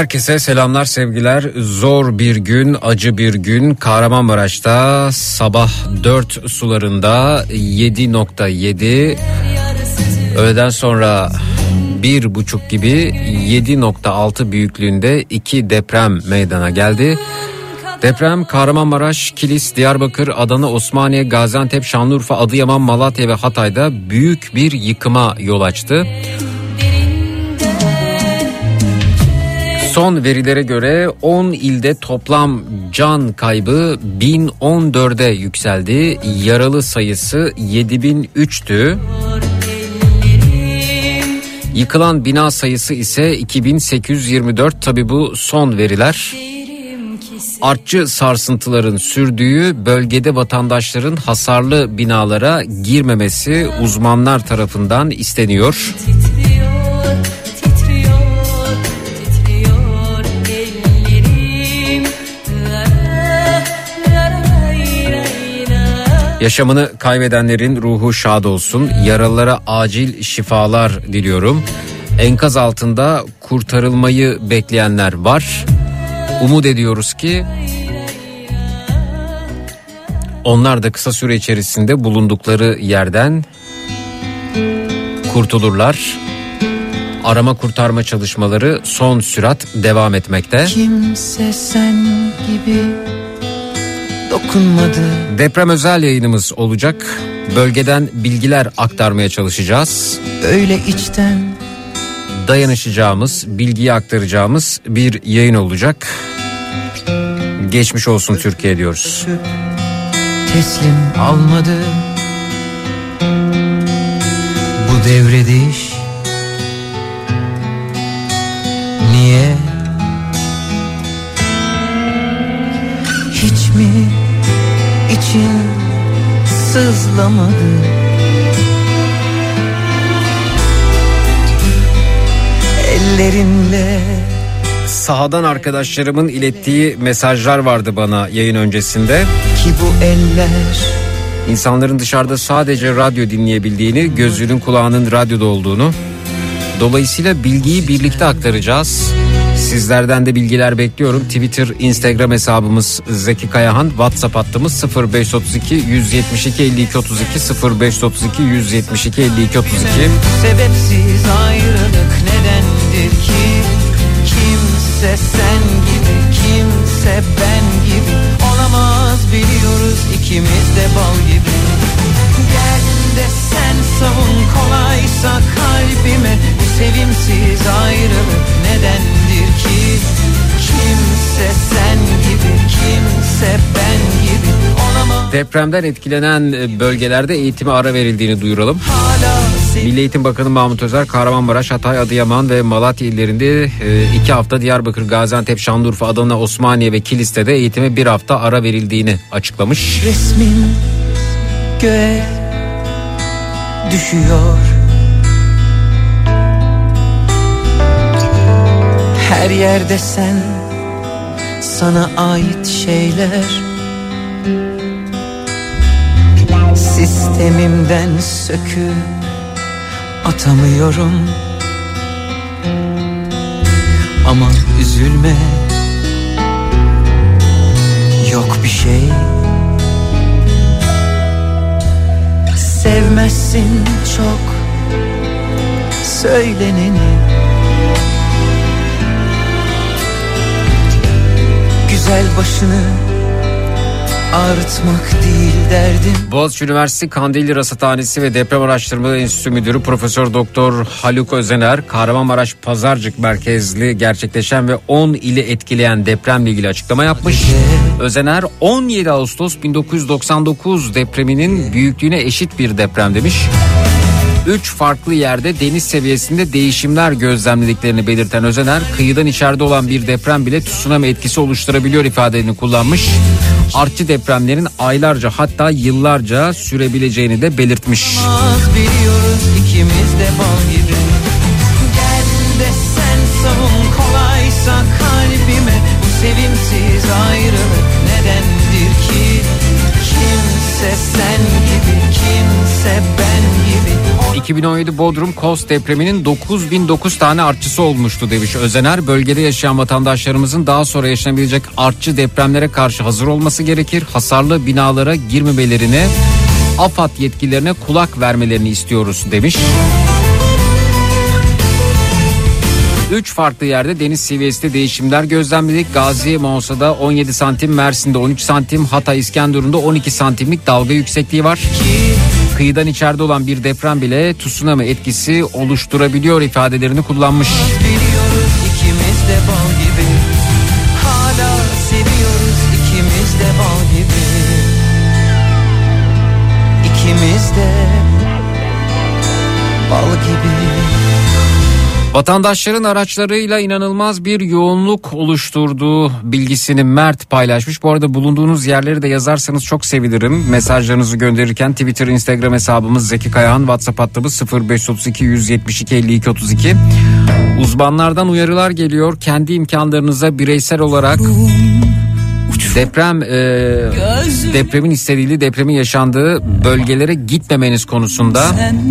Herkese selamlar sevgiler. Zor bir gün, acı bir gün. Kahramanmaraş'ta sabah 4 sularında 7.7 öğleden sonra bir buçuk gibi 7.6 büyüklüğünde iki deprem meydana geldi. Deprem Kahramanmaraş, Kilis, Diyarbakır, Adana, Osmaniye, Gaziantep, Şanlıurfa, Adıyaman, Malatya ve Hatay'da büyük bir yıkıma yol açtı. Son verilere göre 10 ilde toplam can kaybı 1014'e yükseldi. Yaralı sayısı 7003'tü. Yıkılan bina sayısı ise 2824 tabi bu son veriler. Artçı sarsıntıların sürdüğü bölgede vatandaşların hasarlı binalara girmemesi uzmanlar tarafından isteniyor. Yaşamını kaybedenlerin ruhu şad olsun. Yaralılara acil şifalar diliyorum. Enkaz altında kurtarılmayı bekleyenler var. Umut ediyoruz ki onlar da kısa süre içerisinde bulundukları yerden kurtulurlar. Arama kurtarma çalışmaları son sürat devam etmekte. Kimse sen gibi dokunmadı. Deprem özel yayınımız olacak. Bölgeden bilgiler aktarmaya çalışacağız. Öyle içten dayanışacağımız, bilgiyi aktaracağımız bir yayın olacak. Geçmiş olsun Türkiye diyoruz. Teslim almadı. Bu devrediş niye hiç mi için sızlamadı ellerinle Sahadan arkadaşlarımın ilettiği mesajlar vardı bana yayın öncesinde. Ki bu eller İnsanların dışarıda sadece radyo dinleyebildiğini, gözünün kulağının radyoda olduğunu. Dolayısıyla bilgiyi birlikte aktaracağız. Sizlerden de bilgiler bekliyorum. Twitter, Instagram hesabımız Zeki Kayahan. WhatsApp hattımız 0532 172 52 32 0532 172 52 32. Sebepsiz ayrılık nedendir ki? Kimse sen gibi, kimse ben gibi olamaz biliyoruz ikimiz de bal gibi. Gel de sen savun kolaysa Depremden etkilenen bölgelerde eğitime ara verildiğini duyuralım. Milli Eğitim Bakanı Mahmut Özer, Kahramanmaraş, Hatay, Adıyaman ve Malatya illerinde e, iki hafta Diyarbakır, Gaziantep, Şanlıurfa, Adana, Osmaniye ve Kilis'te de eğitime bir hafta ara verildiğini açıklamış. resmin göğe düşüyor Her yerde sen sana ait şeyler Sistemimden söküp atamıyorum. Ama üzülme Yok bir şey. Sevmezsin çok söyleneni. Güzel başını ağrıtmak değil derdim Boğaziçi Üniversitesi Kandilli Rasathanesi ve Deprem Araştırmaları Enstitüsü Müdürü Profesör Doktor Haluk Özener, Kahramanmaraş Pazarcık merkezli gerçekleşen ve 10 ili etkileyen depremle ilgili açıklama yapmış. Özener 17 Ağustos 1999 depreminin büyüklüğüne eşit bir deprem demiş. 3 farklı yerde deniz seviyesinde değişimler gözlemlediklerini belirten Özener, kıyıdan içeride olan bir deprem bile tsunami etkisi oluşturabiliyor ifadelerini kullanmış. Artçı depremlerin aylarca hatta yıllarca sürebileceğini de belirtmiş. Az biliyoruz ikimiz de sevimsiz ayrılık nedendir ki Kimse sen 2017 Bodrum Kos depreminin 9009 tane artçısı olmuştu demiş Özener. Bölgede yaşayan vatandaşlarımızın daha sonra yaşanabilecek artçı depremlere karşı hazır olması gerekir. Hasarlı binalara girmemelerine, AFAD yetkililerine kulak vermelerini istiyoruz demiş. Üç farklı yerde deniz seviyesinde değişimler gözlemledik. Gazi Monsa'da 17 santim, Mersin'de 13 santim, Hatay İskenderun'da 12 santimlik dalga yüksekliği var. Kıyıdan içeride olan bir deprem bile tsunami etkisi oluşturabiliyor ifadelerini kullanmış. Biliyoruz ikimiz de bal gibi. Hala seviyoruz ikimiz de bal gibi. İkimiz de bal gibi Vatandaşların araçlarıyla inanılmaz bir yoğunluk oluşturduğu bilgisini Mert paylaşmış. Bu arada bulunduğunuz yerleri de yazarsanız çok sevinirim. Mesajlarınızı gönderirken Twitter, Instagram hesabımız Zeki Kayahan, WhatsApp hattımız 0532 172 52 32. Uzmanlardan uyarılar geliyor. Kendi imkanlarınıza bireysel olarak deprem e, depremin hissedildiği depremin yaşandığı bölgelere gitmemeniz konusunda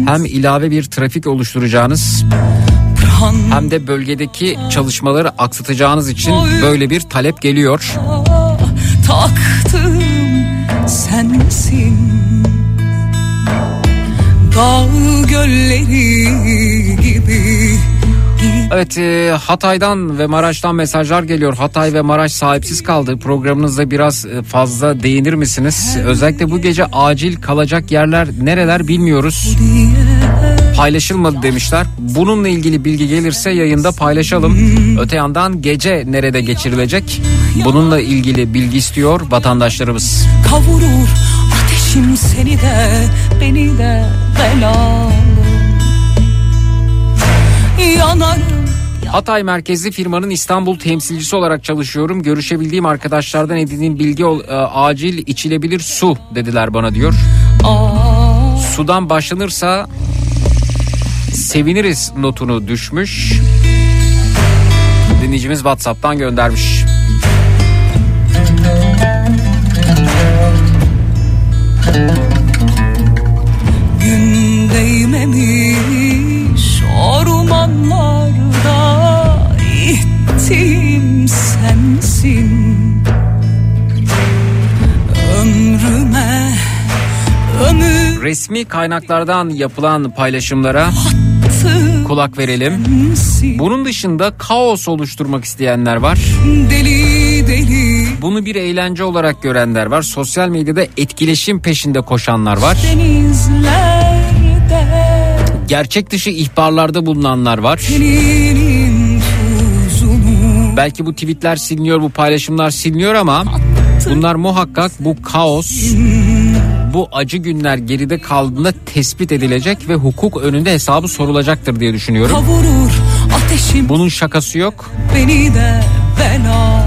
hem ilave bir trafik oluşturacağınız hem de bölgedeki çalışmaları aksatacağınız için böyle bir talep geliyor. Taktım sensin. Dağ gölleri Evet e, Hatay'dan ve Maraş'tan mesajlar geliyor. Hatay ve Maraş sahipsiz kaldı. Programınızda biraz e, fazla değinir misiniz? Özellikle bu gece acil kalacak yerler nereler bilmiyoruz. Paylaşılmadı demişler. Bununla ilgili bilgi gelirse yayında paylaşalım. Öte yandan gece nerede geçirilecek? Bununla ilgili bilgi istiyor vatandaşlarımız. Kavurur ateşim seni de beni de belalı Yanarım Hatay merkezli firmanın İstanbul temsilcisi olarak çalışıyorum. Görüşebildiğim arkadaşlardan edindiğim bilgi ol, e, acil içilebilir su dediler bana diyor. Sudan başlanırsa seviniriz notunu düşmüş. Dinleyicimiz WhatsApp'tan göndermiş. gün değmemiş ormanlarda Resmi kaynaklardan yapılan paylaşımlara kulak verelim. Bunun dışında kaos oluşturmak isteyenler var. Deli deli Bunu bir eğlence olarak görenler var. Sosyal medyada etkileşim peşinde koşanlar var. Gerçek dışı ihbarlarda bulunanlar var. Belki bu tweetler siliniyor, bu paylaşımlar siliniyor ama bunlar muhakkak bu kaos, bu acı günler geride kaldığında tespit edilecek ve hukuk önünde hesabı sorulacaktır diye düşünüyorum. kavurur ateşim Bunun şakası yok. beni de belalı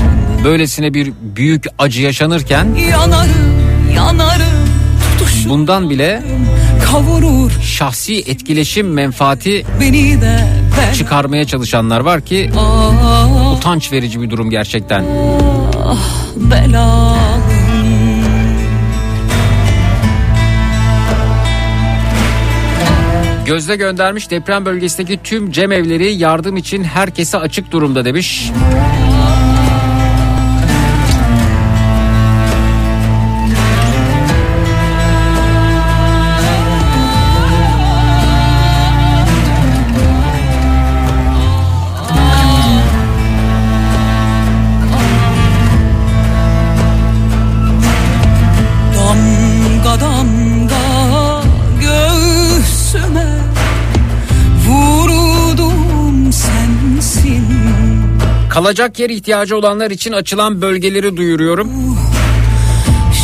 Böylesine bir büyük acı yaşanırken Yanarım yanarım bundan bile kavurur şahsi etkileşim menfaati beni de belalı çıkarmaya çalışanlar var ki Ah, utanç verici bir durum gerçekten. belalı Gözde göndermiş deprem bölgesindeki tüm cemevleri yardım için herkese açık durumda demiş. Kalacak yer ihtiyacı olanlar için açılan bölgeleri duyuruyorum.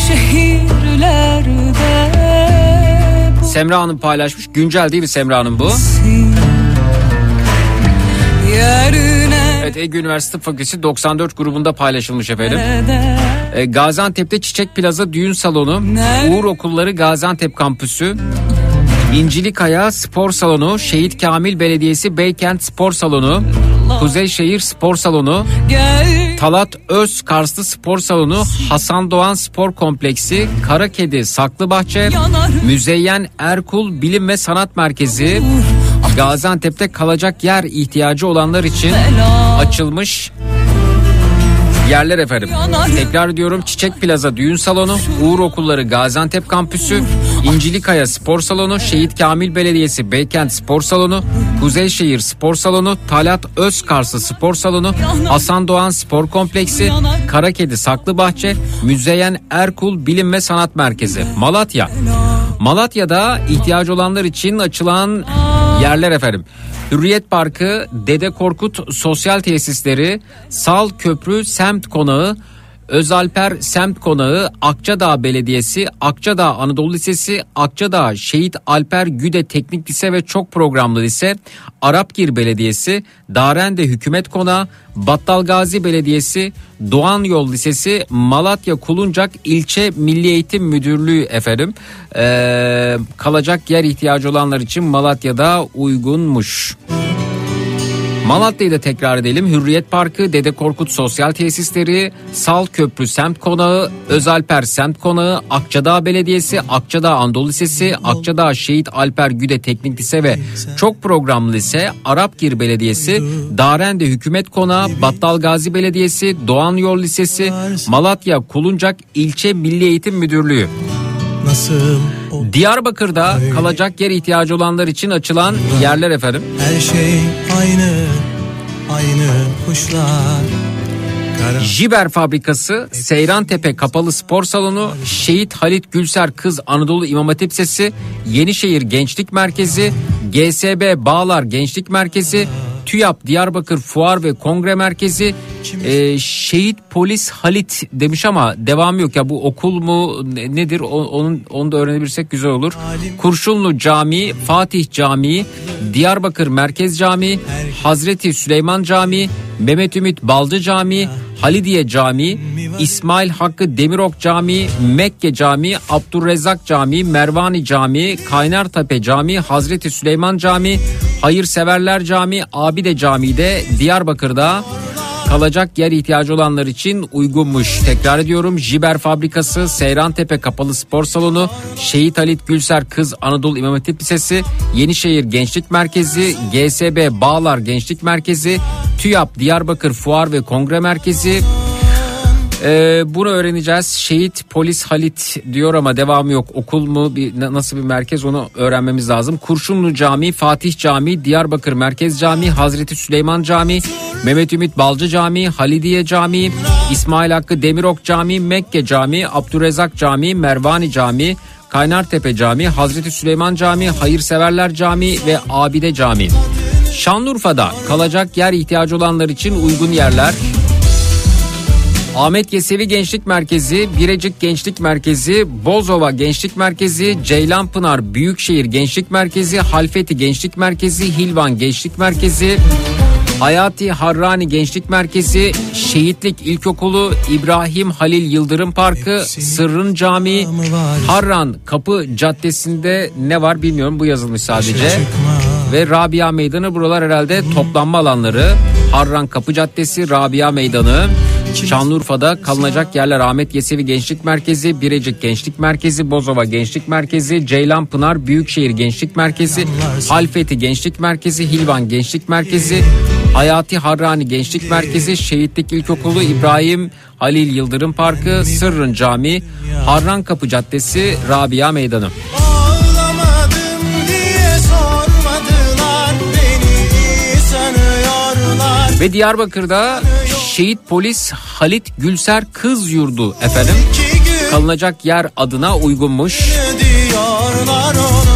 şehirlerde Semra Hanım paylaşmış. Güncel değil mi Semra Hanım bu? Evet Ege Üniversitesi Tıp Fakültesi 94 grubunda paylaşılmış efendim. E, Gaziantep'te Çiçek Plaza Düğün Salonu? Uğur Okulları Gaziantep Kampüsü, İncilikaya Spor Salonu, Şehit Kamil Belediyesi Beykent Spor Salonu, Kuzeyşehir Spor Salonu, Talat Öz Karslı Spor Salonu, Hasan Doğan Spor Kompleksi, Karakedi Saklıbahçe. Müzeyyen Erkul Bilim ve Sanat Merkezi, Gaziantep'te kalacak yer ihtiyacı olanlar için açılmış yerler efendim. Tekrar diyorum Çiçek Plaza Düğün Salonu, Uğur Okulları Gaziantep Kampüsü, İncilikaya Spor Salonu, Şehit Kamil Belediyesi Beykent Spor Salonu, Kuzeyşehir Spor Salonu, Talat Özkarslı Spor Salonu, Hasan Doğan Spor Kompleksi, Karakedi Saklıbahçe, Müzeyyen Erkul Bilim ve Sanat Merkezi, Malatya. Malatya'da ihtiyacı olanlar için açılan yerler efendim. Hürriyet Parkı, Dede Korkut Sosyal Tesisleri, Sal Köprü Semt Konağı, Özalper Semt Konağı, Akçadağ Belediyesi, Akçadağ Anadolu Lisesi, Akçadağ Şehit Alper Güde Teknik Lise ve Çok Programlı Lise, Arapgir Belediyesi, Darende Hükümet Konağı, Battalgazi Belediyesi, Doğan Yol Lisesi, Malatya Kuluncak İlçe Milli Eğitim Müdürlüğü efendim. Ee, kalacak yer ihtiyacı olanlar için Malatya'da uygunmuş. Malatya'yı da tekrar edelim. Hürriyet Parkı, Dede Korkut Sosyal Tesisleri, Sal Köprü Semt Konağı, Özalper Semt Konağı, Akçadağ Belediyesi, Akçadağ Anadolu Lisesi, Akçadağ Şehit Alper Güde Teknik Lise ve Çok Programlı Lise, Arapgir Belediyesi, Darende Hükümet Konağı, Battal Gazi Belediyesi, Doğan Yol Lisesi, Malatya Kuluncak İlçe Milli Eğitim Müdürlüğü. Nasıl Diyarbakır'da kalacak yer ihtiyacı olanlar için açılan yerler efendim. her şey aynı Aynı kuşlar. Kara Jiber Fabrikası, Seyrantepe Kapalı Spor Salonu, Şehit Halit Gülser Kız Anadolu İmam Hatip Lisesi, Yenişehir Gençlik Merkezi, GSB Bağlar Gençlik Merkezi, TÜYAP Diyarbakır Fuar ve Kongre Merkezi, e, Şehit Polis Halit demiş ama devam yok. Ya bu okul mu ne- nedir? Onun onu da öğrenebilirsek güzel olur. Kurşunlu Camii, Fatih Camii, Diyarbakır Merkez Camii, Hazreti Süleyman Camii, Mehmet Ümit Balcı Camii, Halidiye Camii, İsmail Hakkı Demirok Camii, Mekke Camii, Abdurrezzak Camii, Mervani Camii, Kaynartepe Camii, Hazreti Süleyman Camii, Hayırseverler Camii, Abide Camii de Diyarbakır'da kalacak yer ihtiyacı olanlar için uygunmuş. Tekrar ediyorum Jiber Fabrikası, Seyrantepe Kapalı Spor Salonu, Şehit Halit Gülser Kız Anadolu İmam Hatip Lisesi, Yenişehir Gençlik Merkezi, GSB Bağlar Gençlik Merkezi, TÜYAP Diyarbakır Fuar ve Kongre Merkezi, ee, bunu öğreneceğiz. Şehit Polis Halit diyor ama devamı yok. Okul mu bir, na- nasıl bir merkez onu öğrenmemiz lazım. Kurşunlu Camii, Fatih Camii, Diyarbakır Merkez Camii, Hazreti Süleyman Camii, Mehmet Ümit Balcı Camii, Halidiye Camii, İsmail Hakkı Demirok Camii, Mekke Camii, Abdurrezzak Camii, Mervani Camii, Kaynartepe Camii, Hazreti Süleyman Camii, Hayırseverler Camii ve Abide Camii. Şanlıurfa'da kalacak yer ihtiyacı olanlar için uygun yerler. Ahmet Yesevi Gençlik Merkezi, Birecik Gençlik Merkezi, Bozova Gençlik Merkezi, Ceylanpınar Büyükşehir Gençlik Merkezi, Halfeti Gençlik Merkezi, Hilvan Gençlik Merkezi, Hayati Harrani Gençlik Merkezi, Şehitlik İlkokulu, İbrahim Halil Yıldırım Parkı, Sırrın Camii, Harran Kapı Caddesi'nde ne var bilmiyorum bu yazılmış sadece. Ve Rabia Meydanı buralar herhalde toplanma alanları. Harran Kapı Caddesi, Rabia Meydanı. Şanlıurfa'da kalınacak yerler Ahmet Yesevi Gençlik Merkezi, Birecik Gençlik Merkezi, Bozova Gençlik Merkezi, Ceylanpınar Büyükşehir Gençlik Merkezi, Halfeti Gençlik Merkezi, Hilvan Gençlik Merkezi, Hayati Harrani Gençlik Merkezi, Şehitlik İlkokulu, İbrahim Halil Yıldırım Parkı, Sırrın Camii, Harran Kapı Caddesi, Rabia Meydanı. Ve Diyarbakır'da şehit polis Halit Gülser Kız Yurdu efendim kalınacak yer adına uygunmuş. diyorlar onun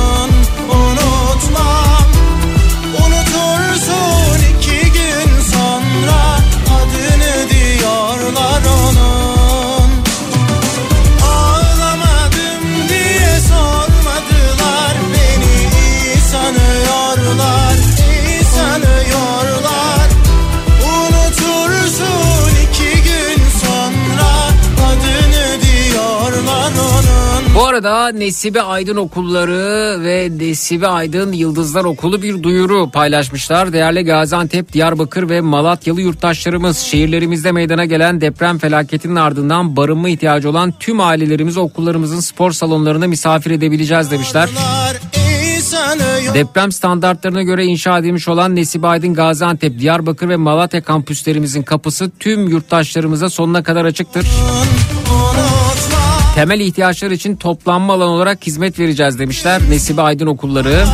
arada Nesibe Aydın okulları ve Nesibe Aydın Yıldızlar Okulu bir duyuru paylaşmışlar. Değerli Gaziantep, Diyarbakır ve Malatyalı yurttaşlarımız şehirlerimizde meydana gelen deprem felaketinin ardından barınma ihtiyacı olan tüm ailelerimizi okullarımızın spor salonlarına misafir edebileceğiz demişler. Deprem standartlarına göre inşa edilmiş olan Nesibe Aydın Gaziantep, Diyarbakır ve Malatya kampüslerimizin kapısı tüm yurttaşlarımıza sonuna kadar açıktır. Temel ihtiyaçlar için toplanma alanı olarak hizmet vereceğiz demişler Nesibe Aydın okulları.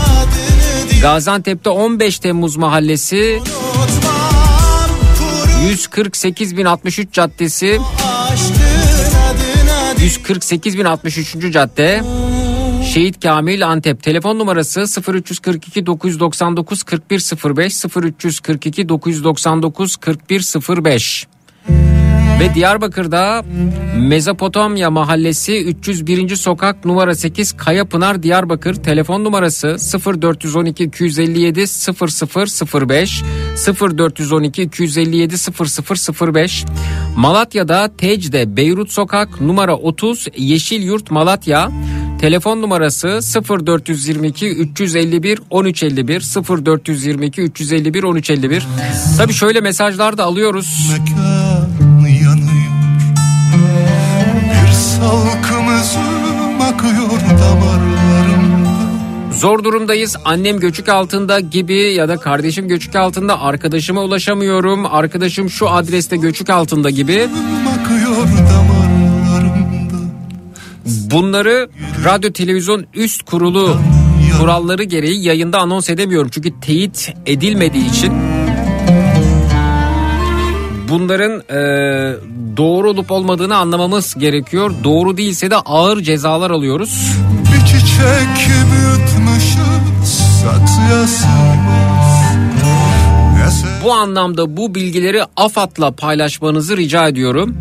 Gaziantep'te 15 Temmuz Mahallesi 148.063 Caddesi 148.063. cadde Şehit Kamil Antep telefon numarası 0342 999 4105 0342 999 4105 ve Diyarbakır'da Mezopotamya Mahallesi 301. Sokak numara 8 Kayapınar Diyarbakır telefon numarası 0412 257 0005 0412 257 0005 Malatya'da Tecde Beyrut Sokak numara 30 Yeşil Yurt Malatya Telefon numarası 0422 351 1351 0422 351 1351. Tabii şöyle mesajlar da alıyoruz. Zor durumdayız. Annem göçük altında gibi ya da kardeşim göçük altında arkadaşıma ulaşamıyorum. Arkadaşım şu adreste göçük altında gibi. Bunları radyo televizyon üst kurulu kuralları gereği yayında anons edemiyorum. Çünkü teyit edilmediği için bunların e, doğru olup olmadığını anlamamız gerekiyor. Doğru değilse de ağır cezalar alıyoruz. Bir çiçek büyütmüşüz Bu anlamda bu bilgileri AFAD'la paylaşmanızı rica ediyorum.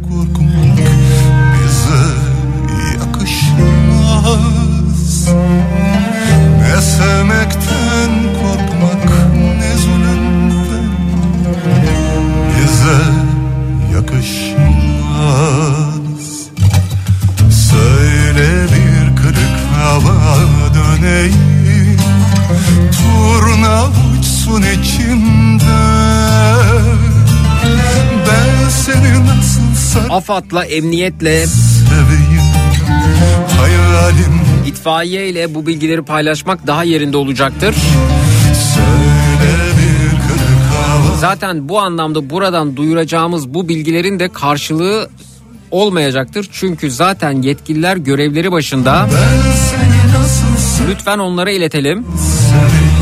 AFAD'la, emniyetle, seveyim itfaiye ile bu bilgileri paylaşmak daha yerinde olacaktır. Zaten bu anlamda buradan duyuracağımız bu bilgilerin de karşılığı olmayacaktır. Çünkü zaten yetkililer görevleri başında. Lütfen onlara iletelim. seveyim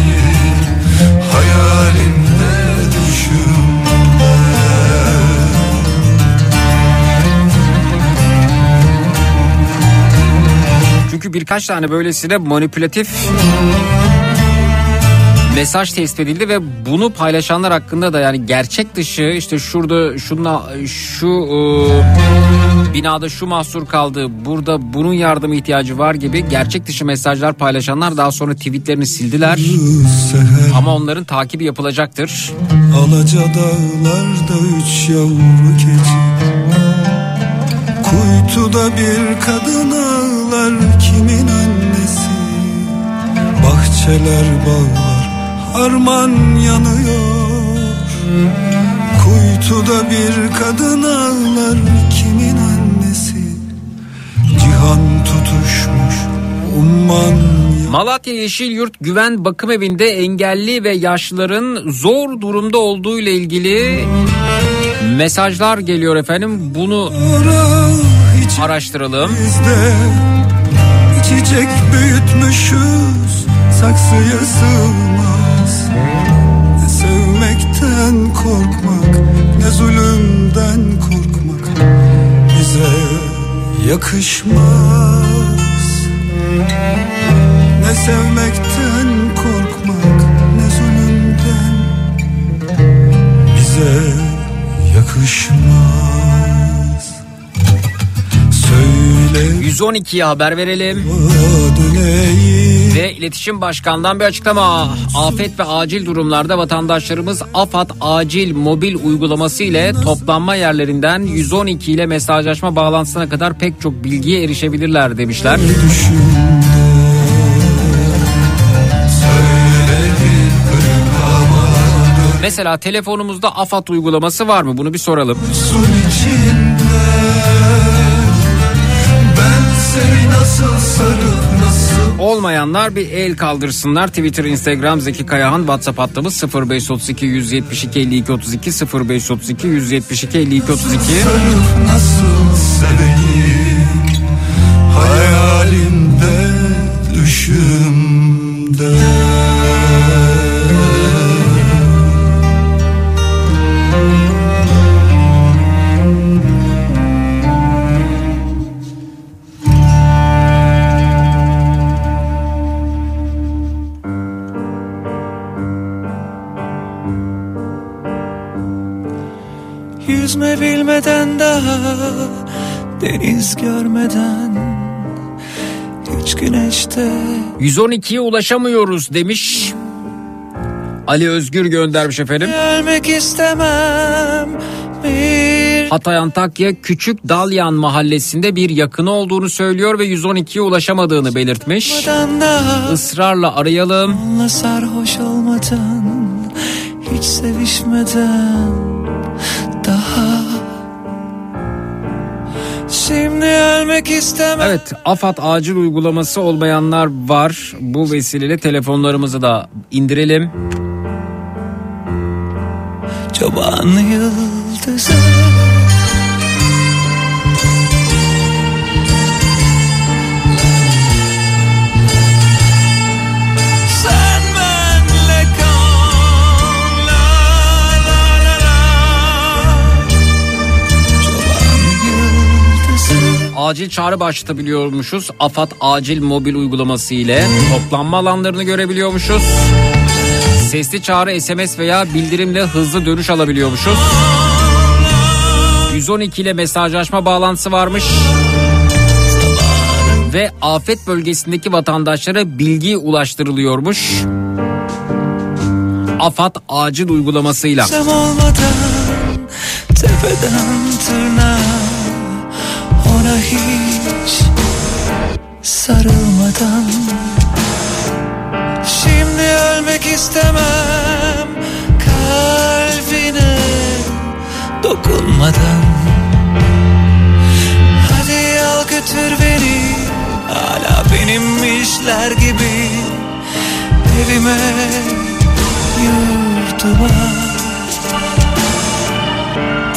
birkaç tane böylesine manipülatif mesaj tespit edildi ve bunu paylaşanlar hakkında da yani gerçek dışı işte şurada şunla şu e, binada şu mahsur kaldı burada bunun yardıma ihtiyacı var gibi gerçek dışı mesajlar paylaşanlar daha sonra tweetlerini sildiler Seher ama onların takibi yapılacaktır. Alaca dağlarda üç yavru keçi Kuytuda bir kadın ağlar kimin annesi Bahçeler bağlar harman yanıyor Kuytuda bir kadın ağlar kimin annesi Cihan tutuşmuş umman Malatya Yeşilyurt Güven Bakım Evi'nde engelli ve yaşlıların zor durumda olduğu ile ilgili mesajlar geliyor efendim. Bunu araştıralım. Çiçek büyütmüşüz saksıya sığmaz. Ne sevmekten korkmak ne zulümden korkmak bize yakışmaz. Ne sevmekten korkmak ne zulümden bize yakışmaz 112'ye haber verelim. Ve iletişim başkandan bir açıklama. Afet ve acil durumlarda vatandaşlarımız AFAD acil mobil uygulaması ile toplanma yerlerinden 112 ile mesajlaşma bağlantısına kadar pek çok bilgiye erişebilirler demişler. Mesela telefonumuzda AFAD uygulaması var mı? Bunu bir soralım. Sun nasıl sarıp nasıl Olmayanlar bir el kaldırsınlar. Twitter, Instagram Zeki Kayahan, WhatsApp hattımız 0532 172 52 32 0532 172 52 32. sarıp nasıl seveyim Hayalimde düşümde görmeden daha Deniz görmeden Hiç güneşte 112'ye ulaşamıyoruz demiş. Ali Özgür göndermiş efendim. Ölmek istemem Bir Hatay Antakya Küçük Dalyan mahallesinde bir yakını olduğunu söylüyor ve 112'ye ulaşamadığını belirtmiş. Israrla arayalım. Onunla sarhoş olmadan Hiç sevişmeden Şimdi ölmek istemem Evet AFAD acil uygulaması olmayanlar var. Bu vesileyle telefonlarımızı da indirelim. Çoban yıldızı Acil çağrı başlatabiliyormuşuz. AFAD acil mobil uygulaması ile toplanma alanlarını görebiliyormuşuz. Sesli çağrı SMS veya bildirimle hızlı dönüş alabiliyormuşuz. 112 ile mesajlaşma bağlantısı varmış. Ve afet bölgesindeki vatandaşlara bilgi ulaştırılıyormuş. AFAD acil uygulamasıyla. Tepeden tırnağa Ona hiç Sarılmadan. Şimdi ölmek istemem Kalbine Dokunmadan. Hadi al götür beni Hala benimmişler gibi. Evime Yurtuma.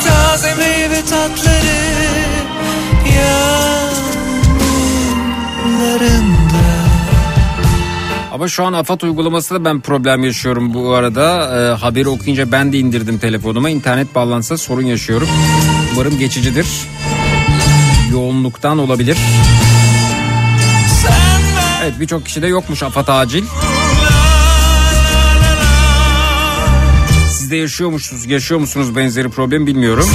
Taze meyve tatları Ama şu an AFAD uygulamasında ben problem yaşıyorum bu arada. Ee, haberi okuyunca ben de indirdim telefonuma. İnternet bağlantısında sorun yaşıyorum. Umarım geçicidir. Yoğunluktan olabilir. Evet birçok kişide yokmuş AFAD acil. Siz de yaşıyormuşsunuz, yaşıyor musunuz benzeri problem bilmiyorum.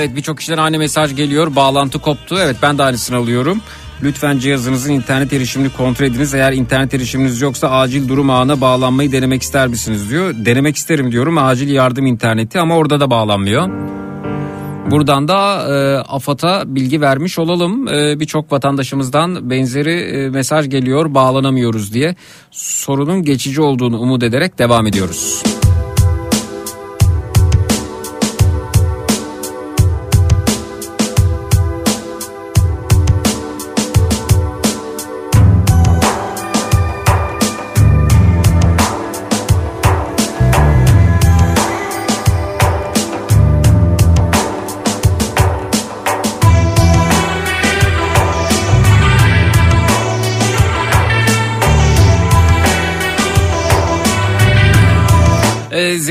Evet birçok kişiden aynı mesaj geliyor. Bağlantı koptu. Evet ben de aynısını alıyorum. Lütfen cihazınızın internet erişimini kontrol ediniz. Eğer internet erişiminiz yoksa acil durum ağına bağlanmayı denemek ister misiniz diyor. Denemek isterim diyorum acil yardım interneti ama orada da bağlanmıyor. Buradan da e, AFAD'a bilgi vermiş olalım. E, Birçok vatandaşımızdan benzeri e, mesaj geliyor bağlanamıyoruz diye. Sorunun geçici olduğunu umut ederek devam ediyoruz. Ee,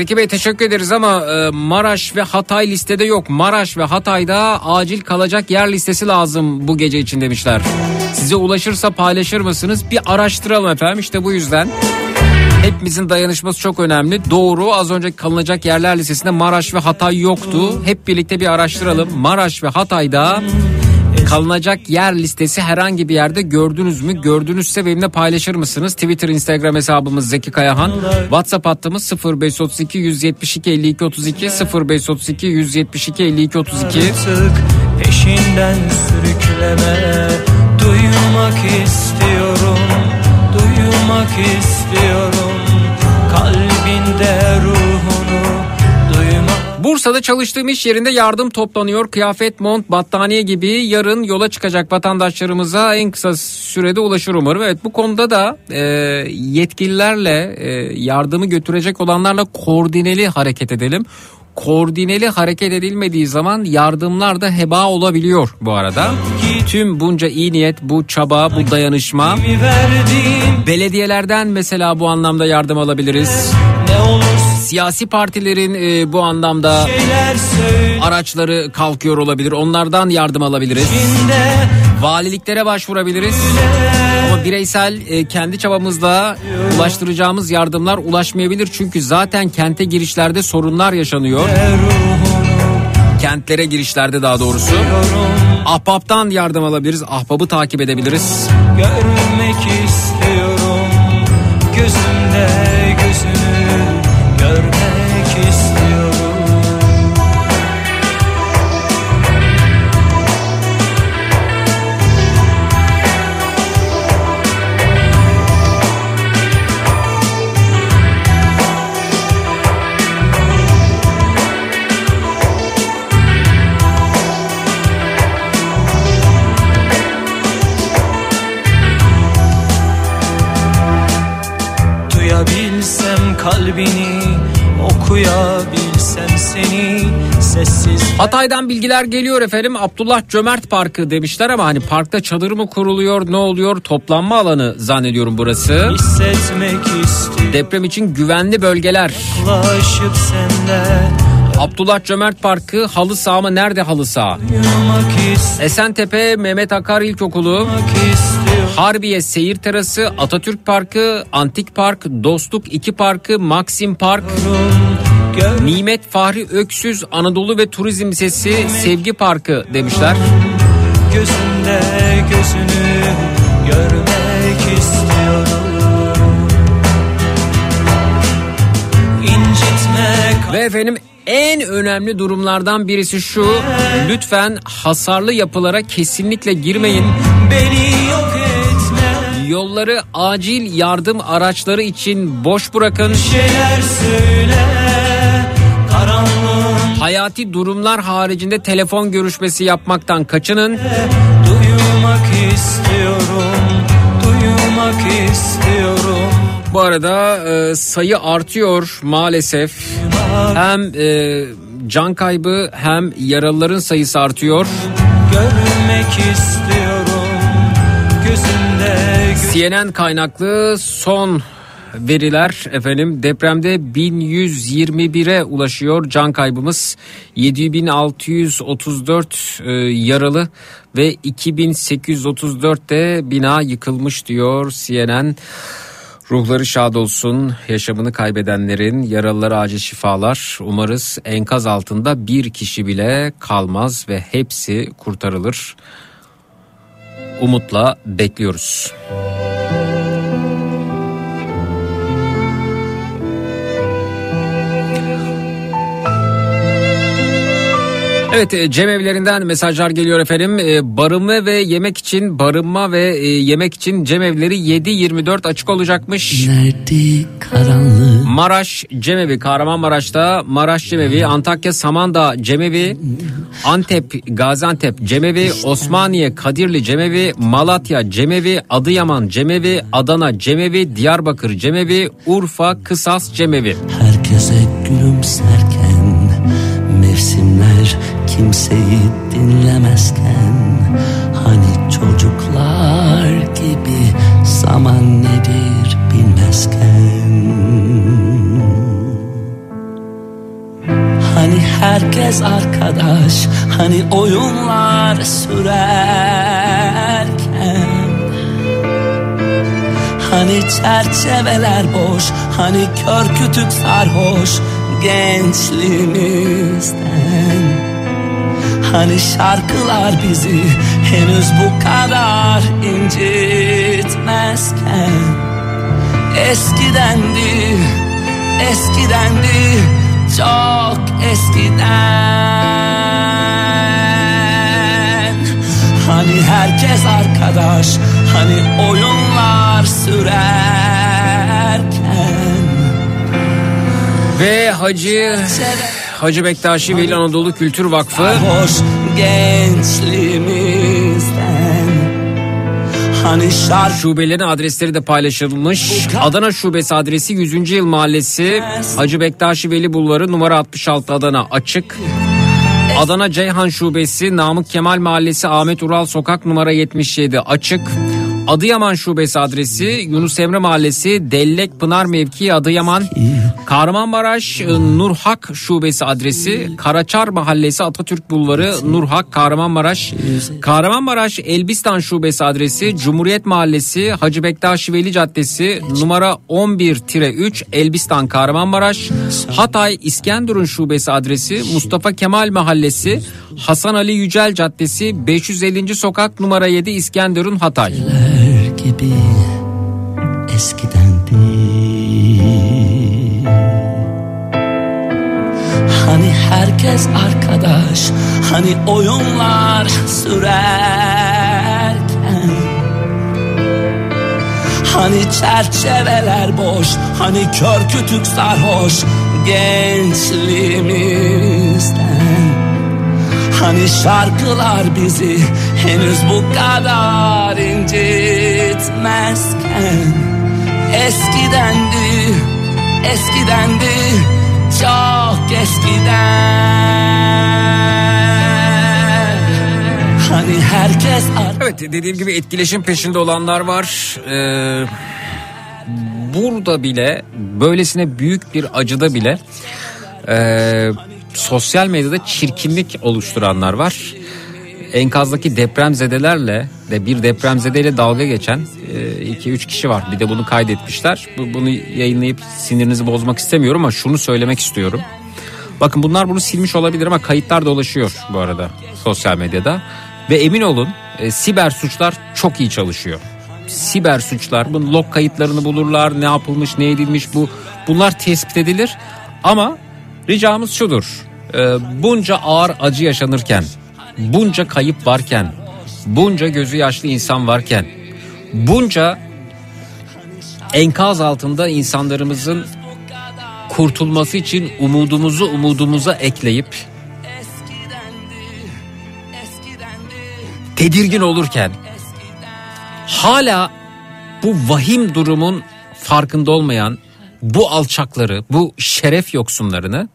Zeki Bey teşekkür ederiz ama e, Maraş ve Hatay listede yok. Maraş ve Hatay'da acil kalacak yer listesi lazım bu gece için demişler. Size ulaşırsa paylaşır mısınız? Bir araştıralım efendim işte bu yüzden. Hepimizin dayanışması çok önemli. Doğru az önce kalınacak yerler listesinde Maraş ve Hatay yoktu. Hep birlikte bir araştıralım. Maraş ve Hatay'da kalınacak yer listesi herhangi bir yerde gördünüz mü? Gördünüzse benimle paylaşır mısınız? Twitter, Instagram hesabımız Zeki Kayahan. WhatsApp hattımız 0532 172 52 32 0532 172 52 32. Artık peşinden sürükleme Duymak istiyorum Duymak istiyorum Kalbinde Duymak Bursa'da çalıştığım iş yerinde yardım toplanıyor. Kıyafet, mont, battaniye gibi yarın yola çıkacak vatandaşlarımıza en kısa sürede ulaşır umarım. Evet bu konuda da e, yetkililerle e, yardımı götürecek olanlarla koordineli hareket edelim. Koordineli hareket edilmediği zaman yardımlar da heba olabiliyor bu arada. Tüm bunca iyi niyet, bu çaba, bu dayanışma. Belediyelerden mesela bu anlamda yardım alabiliriz. Siyasi partilerin e, bu anlamda araçları kalkıyor olabilir. Onlardan yardım alabiliriz. içinde Valiliklere başvurabiliriz. Ama bireysel e, kendi çabamızla ulaştıracağımız yardımlar ulaşmayabilir. Çünkü zaten kente girişlerde sorunlar yaşanıyor. Kentlere girişlerde daha doğrusu. Ahbaptan yardım alabiliriz. Ahbabı takip edebiliriz. Görmek istiyorum Gözünde gözünü Hatay'dan bilgiler geliyor efendim. Abdullah Cömert Parkı demişler ama hani parkta çadır mı kuruluyor ne oluyor? Toplanma alanı zannediyorum burası. Deprem için güvenli bölgeler. Abdullah Cömert Parkı halı saha mı? Nerede halı saha? Esentepe Mehmet Akar İlkokulu. Harbiye Seyir Terası, Atatürk Parkı, Antik Park, Dostluk 2 Parkı, Maxim Park, Gör Nimet Fahri Öksüz Anadolu ve Turizm Sesi Sevgi Parkı demişler. gözünde gözünü Görmek istiyorum İncitme Ve efendim en önemli durumlardan birisi şu. Lütfen hasarlı yapılara kesinlikle girmeyin. beni yok etme Yolları acil yardım araçları için boş bırakın. Şeyler söyle Hayati durumlar haricinde telefon görüşmesi yapmaktan kaçının. Duymak istiyorum Duymak istiyorum Bu arada e, sayı artıyor maalesef. Hem e, can kaybı hem yaralıların sayısı artıyor. Görmek istiyorum Gözünde göz CNN kaynaklı son veriler efendim depremde 1121'e ulaşıyor can kaybımız 7634 e, yaralı ve 2834 de bina yıkılmış diyor CNN. Ruhları şad olsun yaşamını kaybedenlerin yaralılara acil şifalar umarız enkaz altında bir kişi bile kalmaz ve hepsi kurtarılır. Umutla bekliyoruz. Evet e, cemevlerinden mesajlar geliyor efendim. E, Barınma ve yemek için barınma ve e, yemek için cemevleri 7-24 açık olacakmış. Nerede karanlık Maraş Cemevi, Kahramanmaraş'ta Maraş Cemevi, Antakya Samandağ Cemevi, Antep Gaziantep Cemevi, Osmaniye Kadirli Cemevi, Malatya Cemevi, Adıyaman Cemevi, Adana Cemevi, Diyarbakır Cemevi, Urfa Kısas Cemevi. Herkese gülümserken Mevsimler kimseyi dinlemezken Hani çocuklar gibi Zaman nedir bilmezken. Hani herkes arkadaş Hani oyunlar sürerken. Hani çerçeveler boş Hani kör kütük sarhoş Gençliğimizden Hani şarkılar bizi Henüz bu kadar incitmezken. Eskidendi Eskidendi Çok eskiden. Hani herkes arkadaş Hani oyunlar sürerken. Ve Hacı Hacı Bektaşi Veli Anadolu Kültür Vakfı Hoş gençliğimizden Hani şarkı Şubelerin adresleri de paylaşılmış. Adana Şubesi adresi 100. Yıl Mahallesi Hacı Bektaşi Veli Bulvarı numara 66 Adana açık. Adana Ceyhan Şubesi Namık Kemal Mahallesi Ahmet Ural Sokak numara 77 açık. Adıyaman Şubesi adresi Yunus Emre Mahallesi Dellek Pınar Mevki Adıyaman Kahramanmaraş e, Nurhak Şubesi adresi Karaçar Mahallesi Atatürk Bulvarı Nurhak Kahramanmaraş Kahramanmaraş Elbistan Şubesi adresi Cumhuriyet Mahallesi Hacı Bektaş Veli Caddesi numara 11-3 Elbistan Kahramanmaraş Hatay İskenderun Şubesi adresi Mustafa Kemal Mahallesi Hasan Ali Yücel Caddesi 550. Sokak numara 7 İskenderun Hatay. Gibi eskidendi Hani herkes arkadaş Hani oyunlar sürerken. Hani çerçeveler boş Hani kör kütük sarhoş Gençliğimizden. Hani şarkılar bizi henüz bu kadar incitmezken Eskidendi, eskidendi, çok eskiden Hani herkes Evet dediğim gibi etkileşim peşinde olanlar var. Ee, burada bile böylesine büyük bir acıda bile e, sosyal medyada çirkinlik oluşturanlar var. Enkazdaki depremzedelerle de bir depremzedeyle dalga geçen 2-3 kişi var. Bir de bunu kaydetmişler. Bu- Bunu yayınlayıp sinirinizi bozmak istemiyorum ama şunu söylemek istiyorum. Bakın bunlar bunu silmiş olabilir ama kayıtlar dolaşıyor bu arada sosyal medyada. Ve emin olun e, siber suçlar çok iyi çalışıyor. Siber suçlar bunun log kayıtlarını bulurlar ne yapılmış ne edilmiş bu bunlar tespit edilir. Ama ricamız şudur e, bunca ağır acı yaşanırken bunca kayıp varken bunca gözü yaşlı insan varken bunca enkaz altında insanlarımızın kurtulması için umudumuzu umudumuza ekleyip tedirgin olurken hala bu vahim durumun farkında olmayan bu alçakları, bu şeref yoksunlarını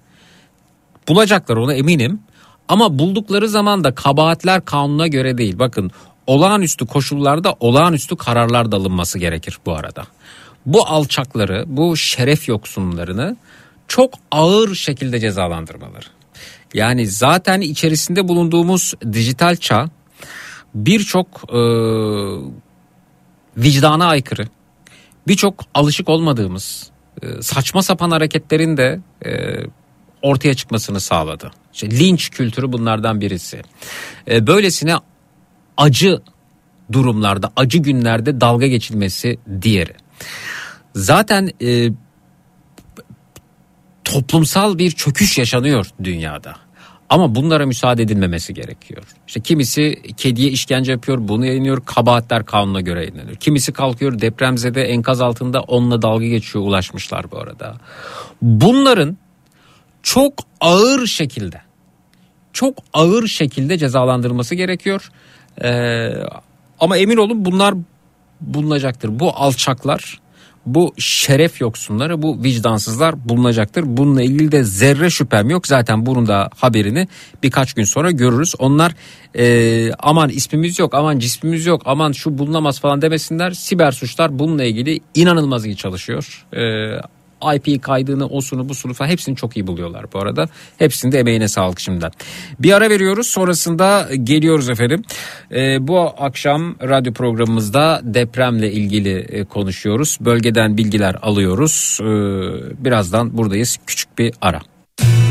bulacaklar ona eminim. Ama buldukları zaman da kabahatler kanuna göre değil. Bakın olağanüstü koşullarda olağanüstü kararlar da alınması gerekir bu arada. Bu alçakları, bu şeref yoksunlarını çok ağır şekilde cezalandırmaları. Yani zaten içerisinde bulunduğumuz dijital çağ birçok e, vicdana aykırı, birçok alışık olmadığımız e, saçma sapan hareketlerin de e, ortaya çıkmasını sağladı. İşte linç kültürü bunlardan birisi. E, böylesine acı durumlarda, acı günlerde dalga geçilmesi diğeri. Zaten e, toplumsal bir çöküş yaşanıyor dünyada. Ama bunlara müsaade edilmemesi gerekiyor. İşte kimisi kediye işkence yapıyor, bunu yayınlıyor, kabahatler kanuna göre yayınlanıyor. Kimisi kalkıyor depremzede enkaz altında onunla dalga geçiyor, ulaşmışlar bu arada. Bunların çok ağır şekilde, çok ağır şekilde cezalandırılması gerekiyor. Ee, ama emin olun bunlar bulunacaktır. Bu alçaklar, bu şeref yoksunları, bu vicdansızlar bulunacaktır. Bununla ilgili de zerre şüphem yok. Zaten bunun da haberini birkaç gün sonra görürüz. Onlar e, aman ismimiz yok, aman cismimiz yok, aman şu bulunamaz falan demesinler. Siber suçlar bununla ilgili inanılmaz iyi çalışıyor. E, IP kaydını, osunu, busunu falan hepsini çok iyi buluyorlar bu arada. Hepsinde emeğine sağlık şimdiden. Bir ara veriyoruz sonrasında geliyoruz efendim. Ee, bu akşam radyo programımızda depremle ilgili e, konuşuyoruz. Bölgeden bilgiler alıyoruz. Ee, birazdan buradayız. Küçük bir ara. Söyleyin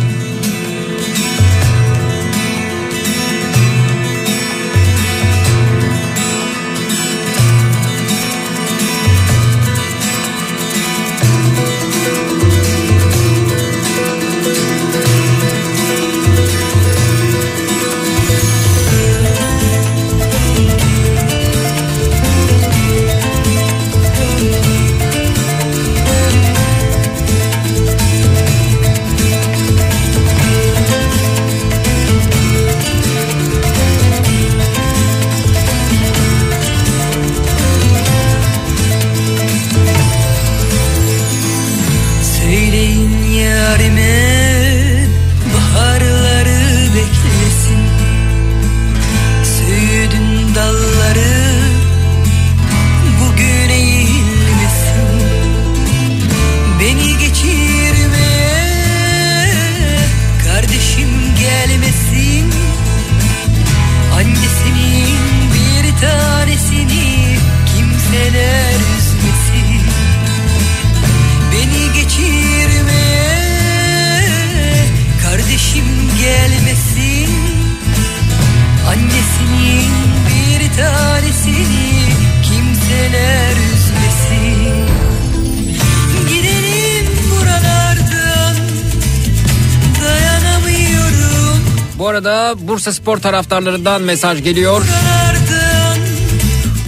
bu arada Bursa Spor taraftarlarından mesaj geliyor.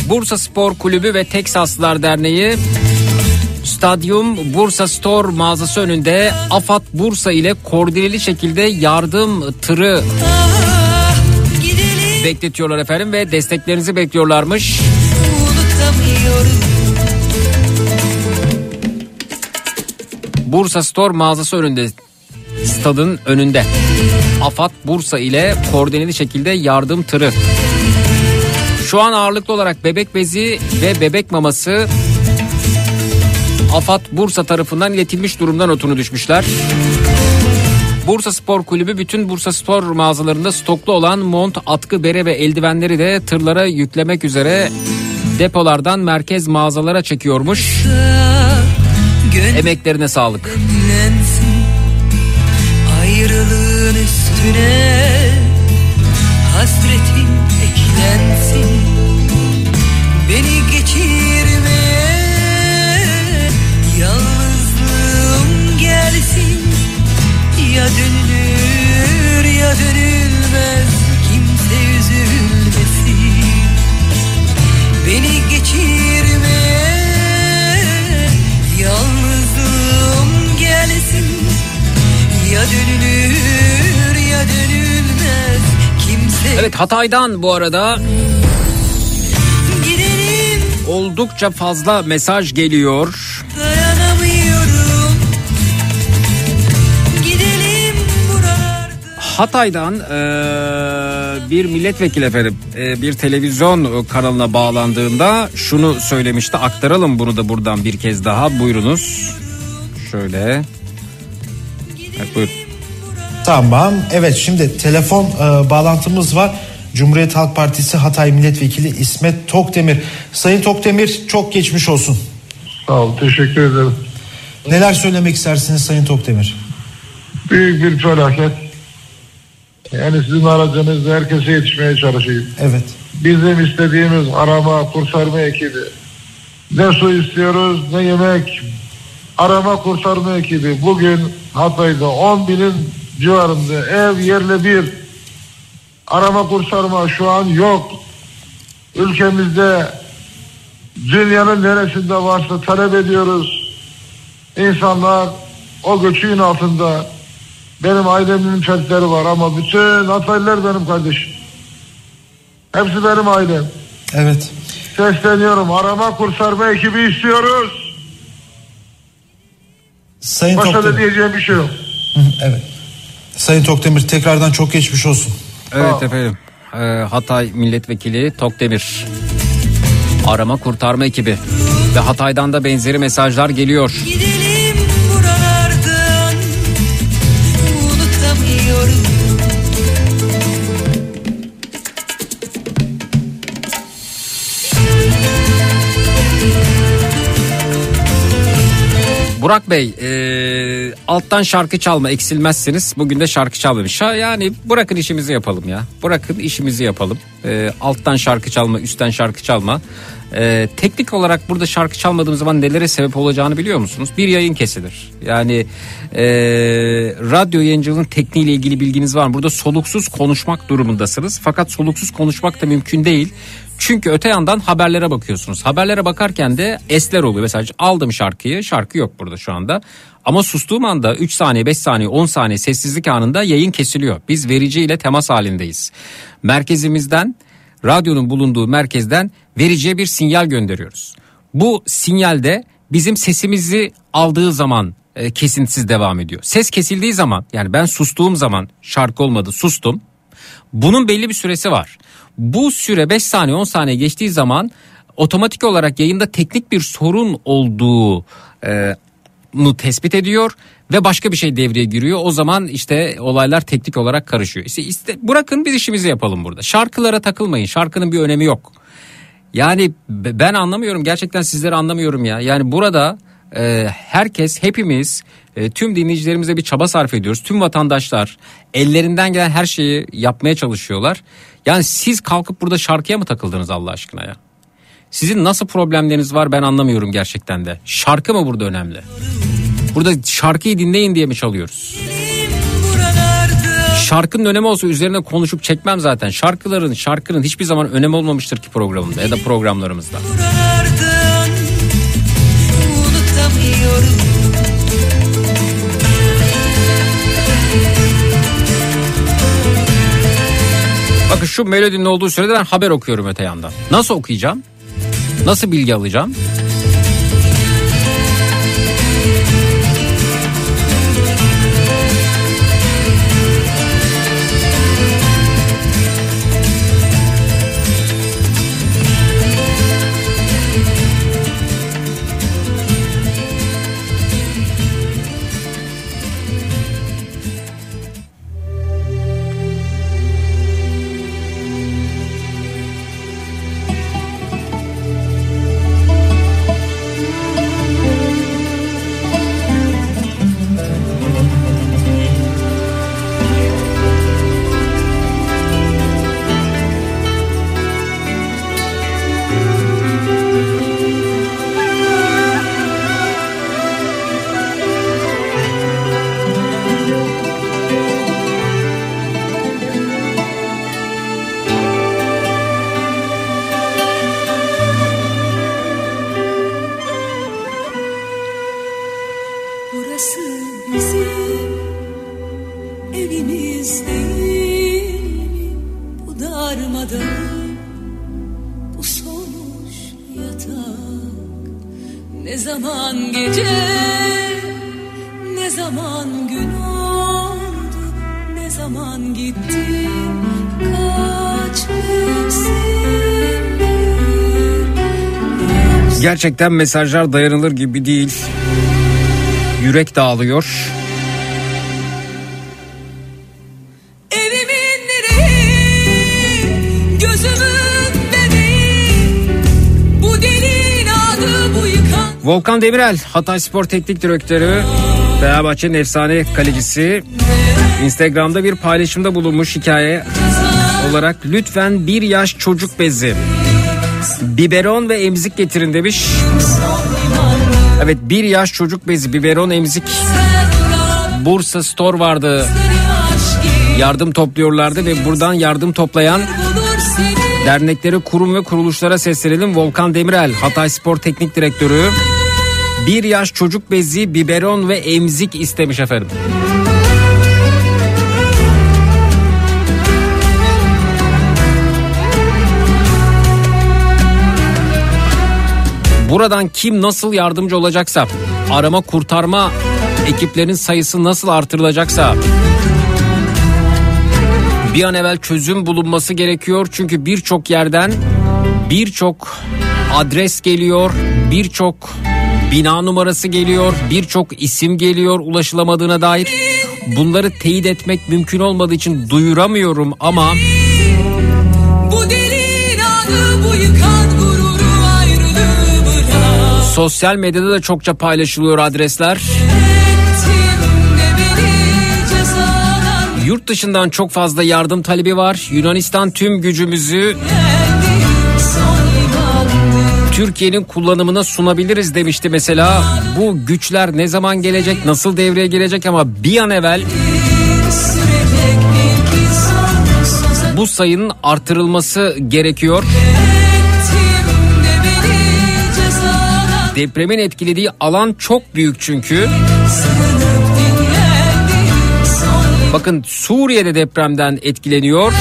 Bursa Spor Kulübü ve Teksaslılar Derneği Stadyum Bursa Store mağazası önünde AFAD Bursa ile koordineli şekilde yardım tırı bekletiyorlar efendim ve desteklerinizi bekliyorlarmış. Bursa Store mağazası önünde stadın önünde. AFAD Bursa ile koordineli şekilde yardım tırı. Şu an ağırlıklı olarak bebek bezi ve bebek maması AFAD Bursa tarafından iletilmiş durumdan notunu düşmüşler. Bursa Spor Kulübü bütün Bursa Spor mağazalarında stoklu olan mont, atkı, bere ve eldivenleri de tırlara yüklemek üzere depolardan merkez mağazalara çekiyormuş. Emeklerine sağlık. Ayrılığın üstüne Hasretin eklensin dönülür ya dönülmez Kimse Evet Hatay'dan bu arada gidelim oldukça fazla mesaj geliyor. Hatay'dan eee, bir milletvekili efendim eee, bir televizyon kanalına bağlandığında şunu söylemişti. Aktaralım bunu da buradan bir kez daha. Buyurunuz. Şöyle. Evet, buyurun. Tamam. Evet şimdi telefon e, bağlantımız var. Cumhuriyet Halk Partisi Hatay Milletvekili İsmet Tokdemir. Sayın Tokdemir çok geçmiş olsun. Sağ ol, teşekkür ederim. Neler söylemek istersiniz Sayın Tokdemir? Büyük bir felaket. Yani sizin aracınızla herkese yetişmeye çalışayım. Evet. Bizim istediğimiz arama, kurtarma ekibi. Ne su istiyoruz ne yemek. Arama kurtarma ekibi. Bugün Hatay'da 10 binin civarında ev yerle bir. Arama kurtarma şu an yok. Ülkemizde dünyanın neresinde varsa talep ediyoruz. İnsanlar o göçüğün altında benim ailemin fertleri var ama bütün Hataylılar benim kardeşim. Hepsi benim ailem. Evet. Sesleniyorum arama kurtarma ekibi istiyoruz. Sayın Başka da Tokdemir. diyeceğim bir şey yok. Evet. Sayın Tokdemir tekrardan çok geçmiş olsun. Evet efendim. Eee, Hatay milletvekili Tokdemir. Arama kurtarma ekibi. Ve Hatay'dan da benzeri mesajlar geliyor. Gidelim Burak Bey e, alttan şarkı çalma eksilmezsiniz. Bugün de şarkı çalmamış. Ha, yani bırakın işimizi yapalım ya. Bırakın işimizi yapalım. E, alttan şarkı çalma, üstten şarkı çalma. E, teknik olarak burada şarkı çalmadığım zaman nelere sebep olacağını biliyor musunuz? Bir yayın kesilir. Yani e, radyo yayıncılığının tekniğiyle ilgili bilginiz var mı? Burada soluksuz konuşmak durumundasınız. Fakat soluksuz konuşmak da mümkün değil. Çünkü öte yandan haberlere bakıyorsunuz. Haberlere bakarken de esler oluyor. Mesela aldım şarkıyı. Şarkı yok burada şu anda. Ama sustuğum anda 3 saniye, 5 saniye, 10 saniye sessizlik anında yayın kesiliyor. Biz vericiyle temas halindeyiz. Merkezimizden, radyonun bulunduğu merkezden vericiye bir sinyal gönderiyoruz. Bu sinyalde bizim sesimizi aldığı zaman e, kesintisiz devam ediyor. Ses kesildiği zaman yani ben sustuğum zaman şarkı olmadı sustum. Bunun belli bir süresi var. Bu süre 5 saniye 10 saniye geçtiği zaman otomatik olarak yayında teknik bir sorun olduğu e, nu tespit ediyor ve başka bir şey devreye giriyor. O zaman işte olaylar teknik olarak karışıyor. İşte, iste, bırakın biz işimizi yapalım burada. Şarkılara takılmayın. Şarkının bir önemi yok. Yani ben anlamıyorum gerçekten sizleri anlamıyorum ya. Yani burada e, herkes hepimiz e, tüm dinleyicilerimize bir çaba sarf ediyoruz. Tüm vatandaşlar ellerinden gelen her şeyi yapmaya çalışıyorlar. Yani siz kalkıp burada şarkıya mı takıldınız Allah aşkına ya? Sizin nasıl problemleriniz var ben anlamıyorum gerçekten de. Şarkı mı burada önemli? Burada şarkıyı dinleyin diye mi çalıyoruz? Şarkının önemi olsa üzerine konuşup çekmem zaten. Şarkıların, şarkının hiçbir zaman önemi olmamıştır ki programımda ya da programlarımızda. Bakın şu melodinin olduğu sürede ben haber okuyorum öte yandan. Nasıl okuyacağım? Nasıl bilgi alacağım? Gerçekten mesajlar dayanılır gibi değil. Yürek dağılıyor. Volkan Demirel, Hatay Spor Teknik Direktörü, Fenerbahçe'nin efsane kalecisi. Instagram'da bir paylaşımda bulunmuş hikaye olarak lütfen bir yaş çocuk bezi, biberon ve emzik getirin demiş. Evet bir yaş çocuk bezi, biberon, emzik. Bursa Store vardı. Yardım topluyorlardı ve buradan yardım toplayan dernekleri, kurum ve kuruluşlara seslenelim. Volkan Demirel, Hatay Spor Teknik Direktörü. Bir yaş çocuk bezi, biberon ve emzik istemiş efendim. Buradan kim nasıl yardımcı olacaksa, arama kurtarma ekiplerinin sayısı nasıl artırılacaksa, bir an evvel çözüm bulunması gerekiyor. Çünkü birçok yerden birçok adres geliyor, birçok bina numarası geliyor, birçok isim geliyor ulaşılamadığına dair. Bunları teyit etmek mümkün olmadığı için duyuramıyorum ama Bu delin adı bu sosyal medyada da çokça paylaşılıyor adresler. Yurt dışından çok fazla yardım talebi var. Yunanistan tüm gücümüzü Türkiye'nin kullanımına sunabiliriz demişti mesela. Bu güçler ne zaman gelecek, nasıl devreye gelecek ama bir an evvel bu sayının artırılması gerekiyor. Depremin etkilediği alan çok büyük çünkü. Bakın Suriye'de depremden etkileniyor.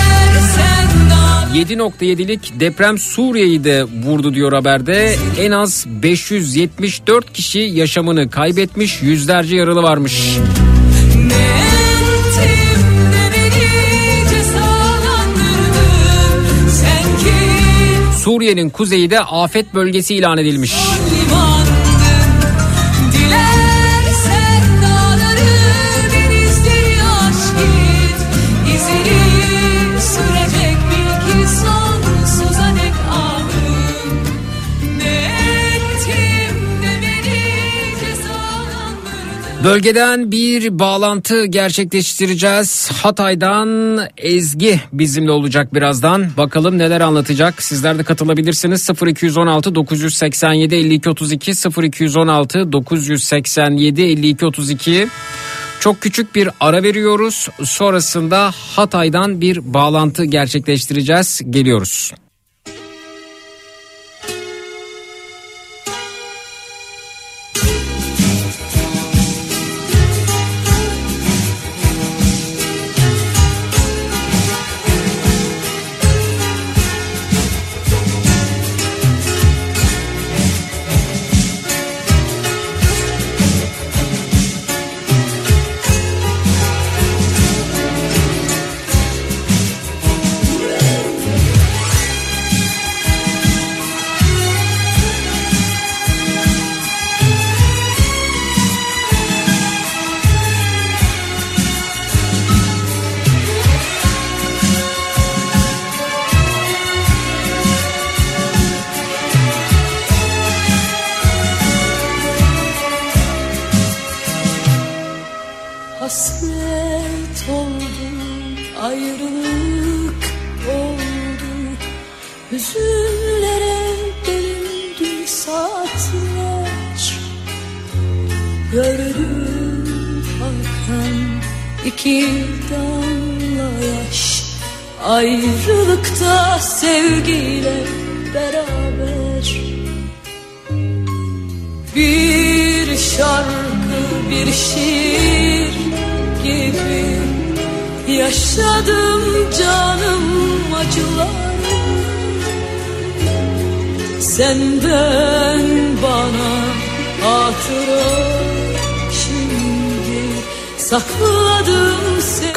sen daha 7.7'lik deprem Suriye'yi de vurdu diyor haberde. En az 574 kişi yaşamını kaybetmiş, yüzlerce yaralı varmış. Ne Suriye'nin kuzeyi de afet bölgesi ilan edilmiş. Bölgeden bir bağlantı gerçekleştireceğiz. Hatay'dan Ezgi bizimle olacak birazdan. Bakalım neler anlatacak. Sizler de katılabilirsiniz. 0216 987 52 32 0216 987 52 32 Çok küçük bir ara veriyoruz. Sonrasında Hatay'dan bir bağlantı gerçekleştireceğiz. Geliyoruz.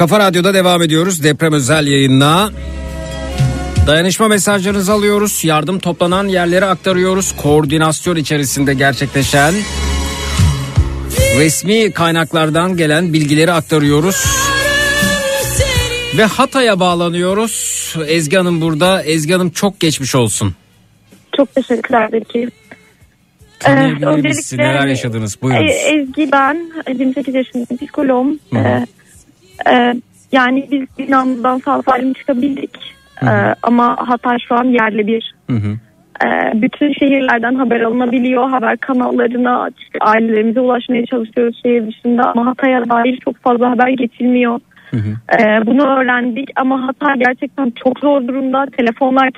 Kafa Radyo'da devam ediyoruz. Deprem özel yayınla. Dayanışma mesajlarınızı alıyoruz. Yardım toplanan yerlere aktarıyoruz. Koordinasyon içerisinde gerçekleşen resmi kaynaklardan gelen bilgileri aktarıyoruz. Ve Hatay'a bağlanıyoruz. Ezgi Hanım burada. Ezgi Hanım çok geçmiş olsun. Çok teşekkürler Zeki. Tanıyabilir sizi? Neler yaşadınız? Buyurunuz. E, Ezgi ben, 28 yaşındayım, psikoloğum. Hı hı. E, e, yani biz binamızdan sağ salim çıkabildik. E, ama Hatay şu an yerli bir. Hı hı. E, bütün şehirlerden haber alınabiliyor. Haber kanallarına işte ailelerimize ulaşmaya çalışıyoruz şehir dışında. Ama Hatay'a dair çok fazla haber geçilmiyor. E, bunu öğrendik ama Hatay gerçekten çok zor durumda. Telefonlar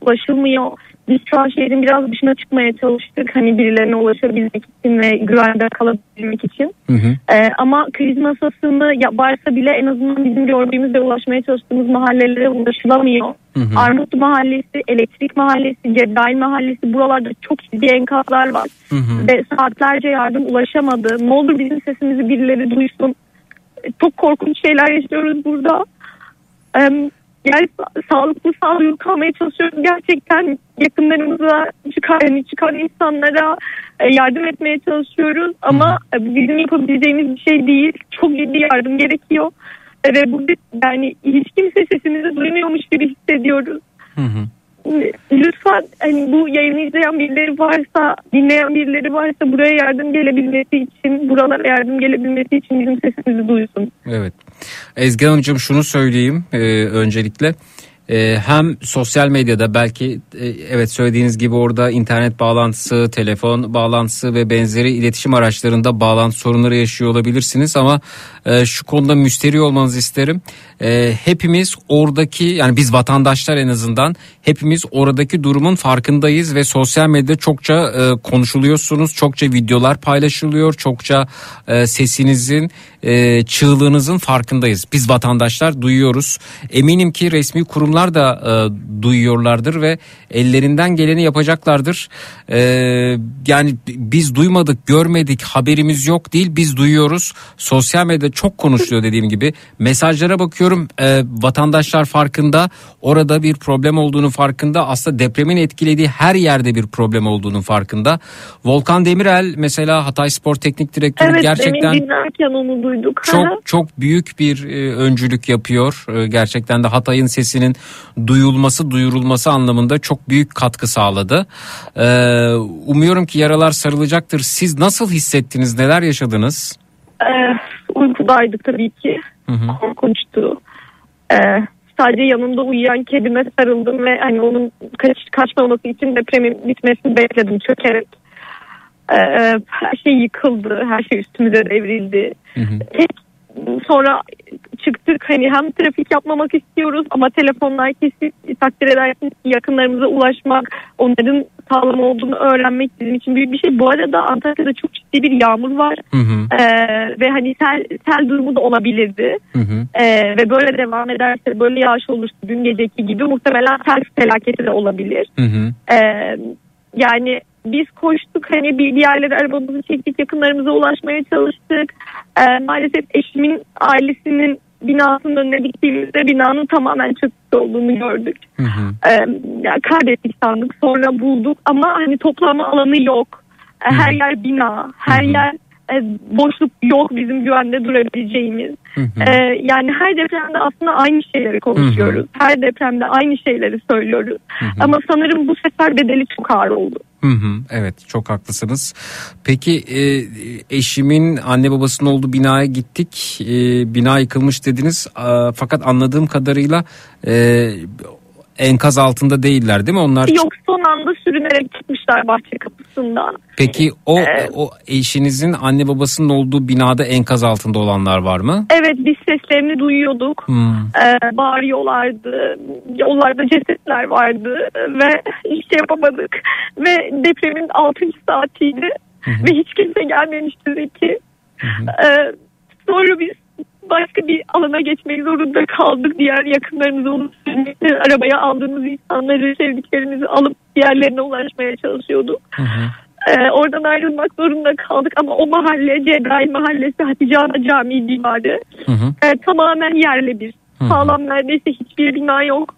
ulaşılmıyor. Biz şu an şehrin biraz dışına çıkmaya çalıştık. Hani birilerine ulaşabilmek için ve güvende kalabilmek için. Ee, ama kriz masasını ya varsa bile en azından bizim gördüğümüz ve ulaşmaya çalıştığımız mahallelere ulaşılamıyor. Armutlu Mahallesi, Elektrik Mahallesi, Cebrail Mahallesi buralarda çok ciddi enkazlar var. Ve saatlerce yardım ulaşamadı. Ne olur bizim sesimizi birileri duysun. Çok korkunç şeyler yaşıyoruz burada. Em, sa- sağlıklı sağlıklı kalmaya çalışıyoruz. Gerçekten yakınlarımıza çıkan, yani çıkan insanlara e, yardım etmeye çalışıyoruz. Ama bu bizim yapabileceğimiz bir şey değil. Çok ciddi yardım gerekiyor. E, Ve burada yani hiç kimse sesimizi duymuyormuş gibi hissediyoruz. Lütfen hani bu yayını izleyen birileri varsa, dinleyen birileri varsa buraya yardım gelebilmesi için, buralara yardım gelebilmesi için bizim sesimizi duysun. Evet. Ezgi Hanımcığım şunu söyleyeyim e, öncelikle. E, hem sosyal medyada belki e, evet söylediğiniz gibi orada internet bağlantısı, telefon bağlantısı ve benzeri iletişim araçlarında bağlantı sorunları yaşıyor olabilirsiniz ama e, şu konuda müsteri olmanızı isterim. E, hepimiz oradaki yani biz vatandaşlar en azından hepimiz oradaki durumun farkındayız ve sosyal medyada çokça e, konuşuluyorsunuz, çokça videolar paylaşılıyor, çokça e, sesinizin, e, çığlığınızın farkındayız. Biz vatandaşlar duyuyoruz. Eminim ki resmi kurumlar da e, duyuyorlardır ve ellerinden geleni yapacaklardır. E, yani biz duymadık, görmedik, haberimiz yok değil, biz duyuyoruz. Sosyal medyada çok konuşuluyor dediğim gibi. Mesajlara bakıyorum, e, vatandaşlar farkında, orada bir problem olduğunu farkında. Aslında depremin etkilediği her yerde bir problem olduğunu farkında. Volkan Demirel mesela Hatay Spor Teknik Direktörü Evet gerçekten dinlerken onu duyduk. çok çok büyük bir e, öncülük yapıyor. E, gerçekten de Hatay'ın sesinin duyulması, duyurulması anlamında çok büyük katkı sağladı. E, umuyorum ki yaralar sarılacaktır. Siz nasıl hissettiniz? Neler yaşadınız? Ee, uykudaydık tabii ki. Korkunçtu. Ee, sadece yanımda uyuyan kedime sarıldım ve hani onun kaç, kaçmaması için depremin bitmesini bekledim çökerek. Ee, her şey yıkıldı, her şey üstümüze devrildi. Hep sonra çıktık hani hem trafik yapmamak istiyoruz ama telefonlar kesik takdir edersiniz yakınlarımıza ulaşmak onların sağlam olduğunu öğrenmek bizim için büyük bir şey. Bu arada Antalya'da çok ciddi bir yağmur var Ee, ve hani sel, sel durumu da olabilirdi. Ee, ve böyle devam ederse böyle yağış olursa dün geceki gibi muhtemelen sel felaketi de olabilir. Ee, yani biz koştuk hani bir bir yerlere arabamızı çektik yakınlarımıza ulaşmaya çalıştık. Ee, maalesef eşimin ailesinin binasının önüne gittiğimizde binanın tamamen çökmüş olduğunu gördük. Ee, yani kaybettik sandık sonra bulduk ama hani toplama alanı yok. Ee, her yer bina, her yer e, boşluk yok bizim güvende durabileceğimiz. Ee, yani her depremde aslında aynı şeyleri konuşuyoruz. Her depremde aynı şeyleri söylüyoruz. Ama sanırım bu sefer bedeli çok ağır oldu. Hı hı, evet çok haklısınız. Peki e, eşimin anne babasının olduğu binaya gittik. E, bina yıkılmış dediniz. A, fakat anladığım kadarıyla e, enkaz altında değiller değil mi? Onlar Yok son anda sürünerek çıkmışlar bahçe kapısından. Peki o o eşinizin anne babasının olduğu binada enkaz altında olanlar var mı? Evet biz seslerini duyuyorduk. Hmm. Ee, bağırıyorlardı. Yollarda cesetler vardı ve hiç şey yapamadık. Ve depremin 6. saatiydi ve hiç kimse gelmemişti Zeki. Ee, sonra biz başka bir alana geçmek zorunda kaldık. Diğer yakınlarımızı olup arabaya aldığımız insanları, sevdiklerimizi alıp diğerlerine ulaşmaya çalışıyorduk. Ee, oradan ayrılmak zorunda kaldık ama o mahalle Cebrail Mahallesi Hatice Ana Camii civarı e, tamamen yerle bir. Sağlam neredeyse hiçbir bina yok.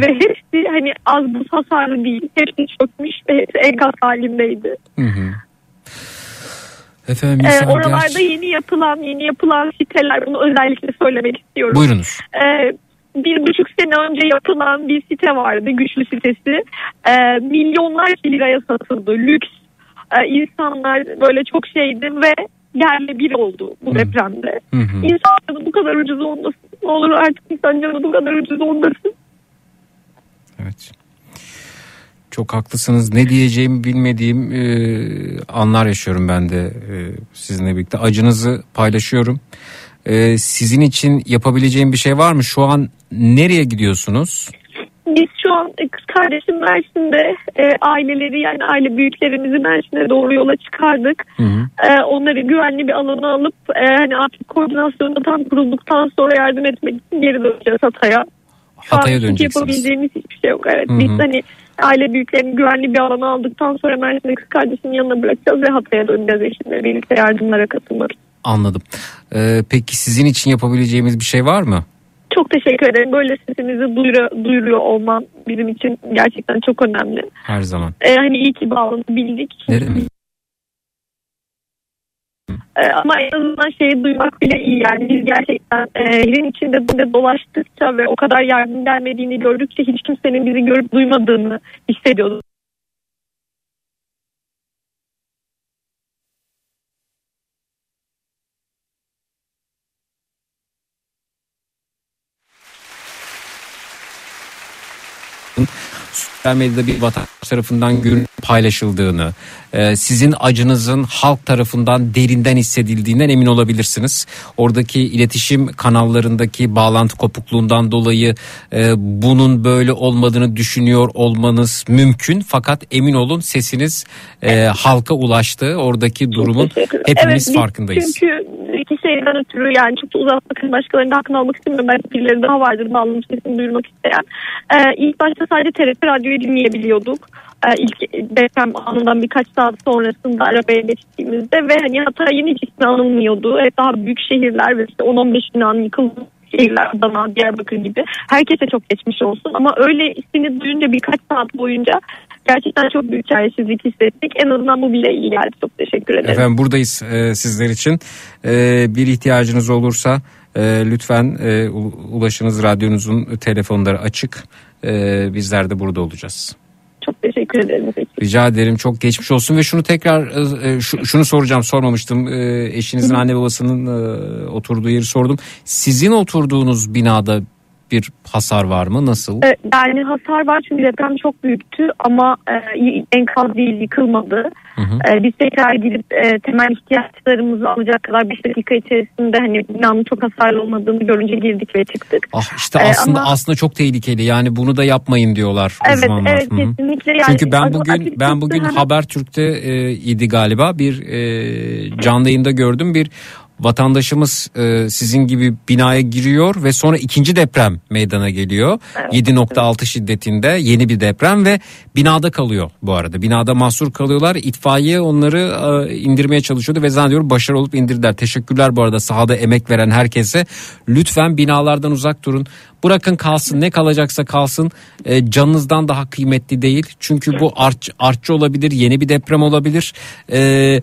Ve hepsi hani az bu hasarlı değil. Hepsi çökmüş ve hepsi enkaz halindeydi. Efendim insan oralarda gerçi- yeni yapılan yeni yapılan siteler bunu özellikle söylemek istiyorum. Buyurunuz. Ee, bir buçuk sene önce yapılan bir site vardı güçlü sitesi. Ee, milyonlarca liraya satıldı lüks. Ee, insanlar böyle çok şeydi ve yerle bir oldu bu depremde. İnsan canı bu kadar ucuz olmasın. Ne olur artık insan canı bu kadar ucuz olmasın. Evet. Çok haklısınız. Ne diyeceğimi bilmediğim e, anlar yaşıyorum ben de e, sizinle birlikte. Acınızı paylaşıyorum. E, sizin için yapabileceğim bir şey var mı? Şu an nereye gidiyorsunuz? Biz şu an kız kardeşim Mersin'de e, aileleri yani aile büyüklerimizi Mersin'e doğru yola çıkardık. E, onları güvenli bir alana alıp e, hani artık koordinasyonda tam kurulduktan sonra yardım etmek için geri döneceğiz Hatay'a. Şu Hatay'a an yapabileceğimiz hiçbir şey yok. Evet, Hı hı. biz hani aile büyüklerini güvenli bir alana aldıktan sonra Mersin'de kız kardeşimin yanına bırakacağız ve Hatay'a döneceğiz eşimle birlikte yardımlara katılmak. Anladım. E, peki sizin için yapabileceğimiz bir şey var mı? Çok teşekkür ederim. Böyle sesinizi duyuru, duyuruyor olmam bizim için gerçekten çok önemli. Her zaman. Ee, hani iyi ki bağlanabildik. Ne demek? Ee, ama en azından şeyi duymak bile iyi yani biz gerçekten e, yerin içinde de dolaştıkça ve o kadar yardım gelmediğini gördükçe hiç kimsenin bizi görüp duymadığını hissediyorduk. sosyal medyada bir vatandaş tarafından görüntü paylaşıldığını, e, sizin acınızın halk tarafından derinden hissedildiğinden emin olabilirsiniz. Oradaki iletişim kanallarındaki bağlantı kopukluğundan dolayı e, bunun böyle olmadığını düşünüyor olmanız mümkün. Fakat emin olun sesiniz e, halka ulaştı. Oradaki durumun hepimiz biz farkındayız. Çünkü iki şeyden ötürü yani çok uzatmak başkalarının hakkını almak istemiyorum. Belki birileri daha vardır bağlanmış sesini duyurmak isteyen. Ee, ilk başta sadece TRT Radyo'yu dinleyebiliyorduk. Ee, ilk deprem anından birkaç saat sonrasında arabaya geçtiğimizde ve hani Hatay'ın hiç anılmıyordu. Hep daha büyük şehirler ve işte 10-15 binanın yıkıldığı şehirler Adana, Diyarbakır gibi. Herkese çok geçmiş olsun ama öyle ismini duyunca birkaç saat boyunca gerçekten çok büyük çaresizlik hissettik. En azından bu bile iyi geldi. Çok teşekkür ederim. Efendim buradayız e, sizler için. E, bir ihtiyacınız olursa e, lütfen e, ulaşınız radyonuzun telefonları açık. E, bizler de burada olacağız. Teşekkür ederim. Rica ederim. Çok geçmiş olsun. Ve şunu tekrar e, şu- şunu soracağım. Sormamıştım. E, eşinizin anne babasının e, oturduğu yeri sordum. Sizin oturduğunuz binada bir hasar var mı? Nasıl? E, Yani hasar var çünkü deprem çok büyüktü ama e, enkaz değil yıkılmadı. E, biz tekrar gidip e, temel ihtiyaçlarımızı alacak kadar 5 dakika içerisinde hani binanın çok hasarlı olmadığını görünce girdik ve çıktık. Ah işte aslında ama- aslında çok tehlikeli. Yani bunu da yapmayın diyorlar Evet uzmanlar. evet Hı hı. kesinlikle. Yani, Çünkü ben bugün ben bugün hani- Habertürk'te e, idi galiba bir e, canlı yayında gördüm bir vatandaşımız e, sizin gibi binaya giriyor ve sonra ikinci deprem meydana geliyor. 7.6 şiddetinde yeni bir deprem ve binada kalıyor bu arada. Binada mahsur kalıyorlar. İtfaiye onları e, indirmeye çalışıyordu ve zannediyorum başarılı olup indirdiler. Teşekkürler bu arada sahada emek veren herkese. Lütfen binalardan uzak durun. Bırakın kalsın ne kalacaksa kalsın E, canınızdan daha kıymetli değil. Çünkü bu artçı, artçı olabilir yeni bir deprem olabilir. E,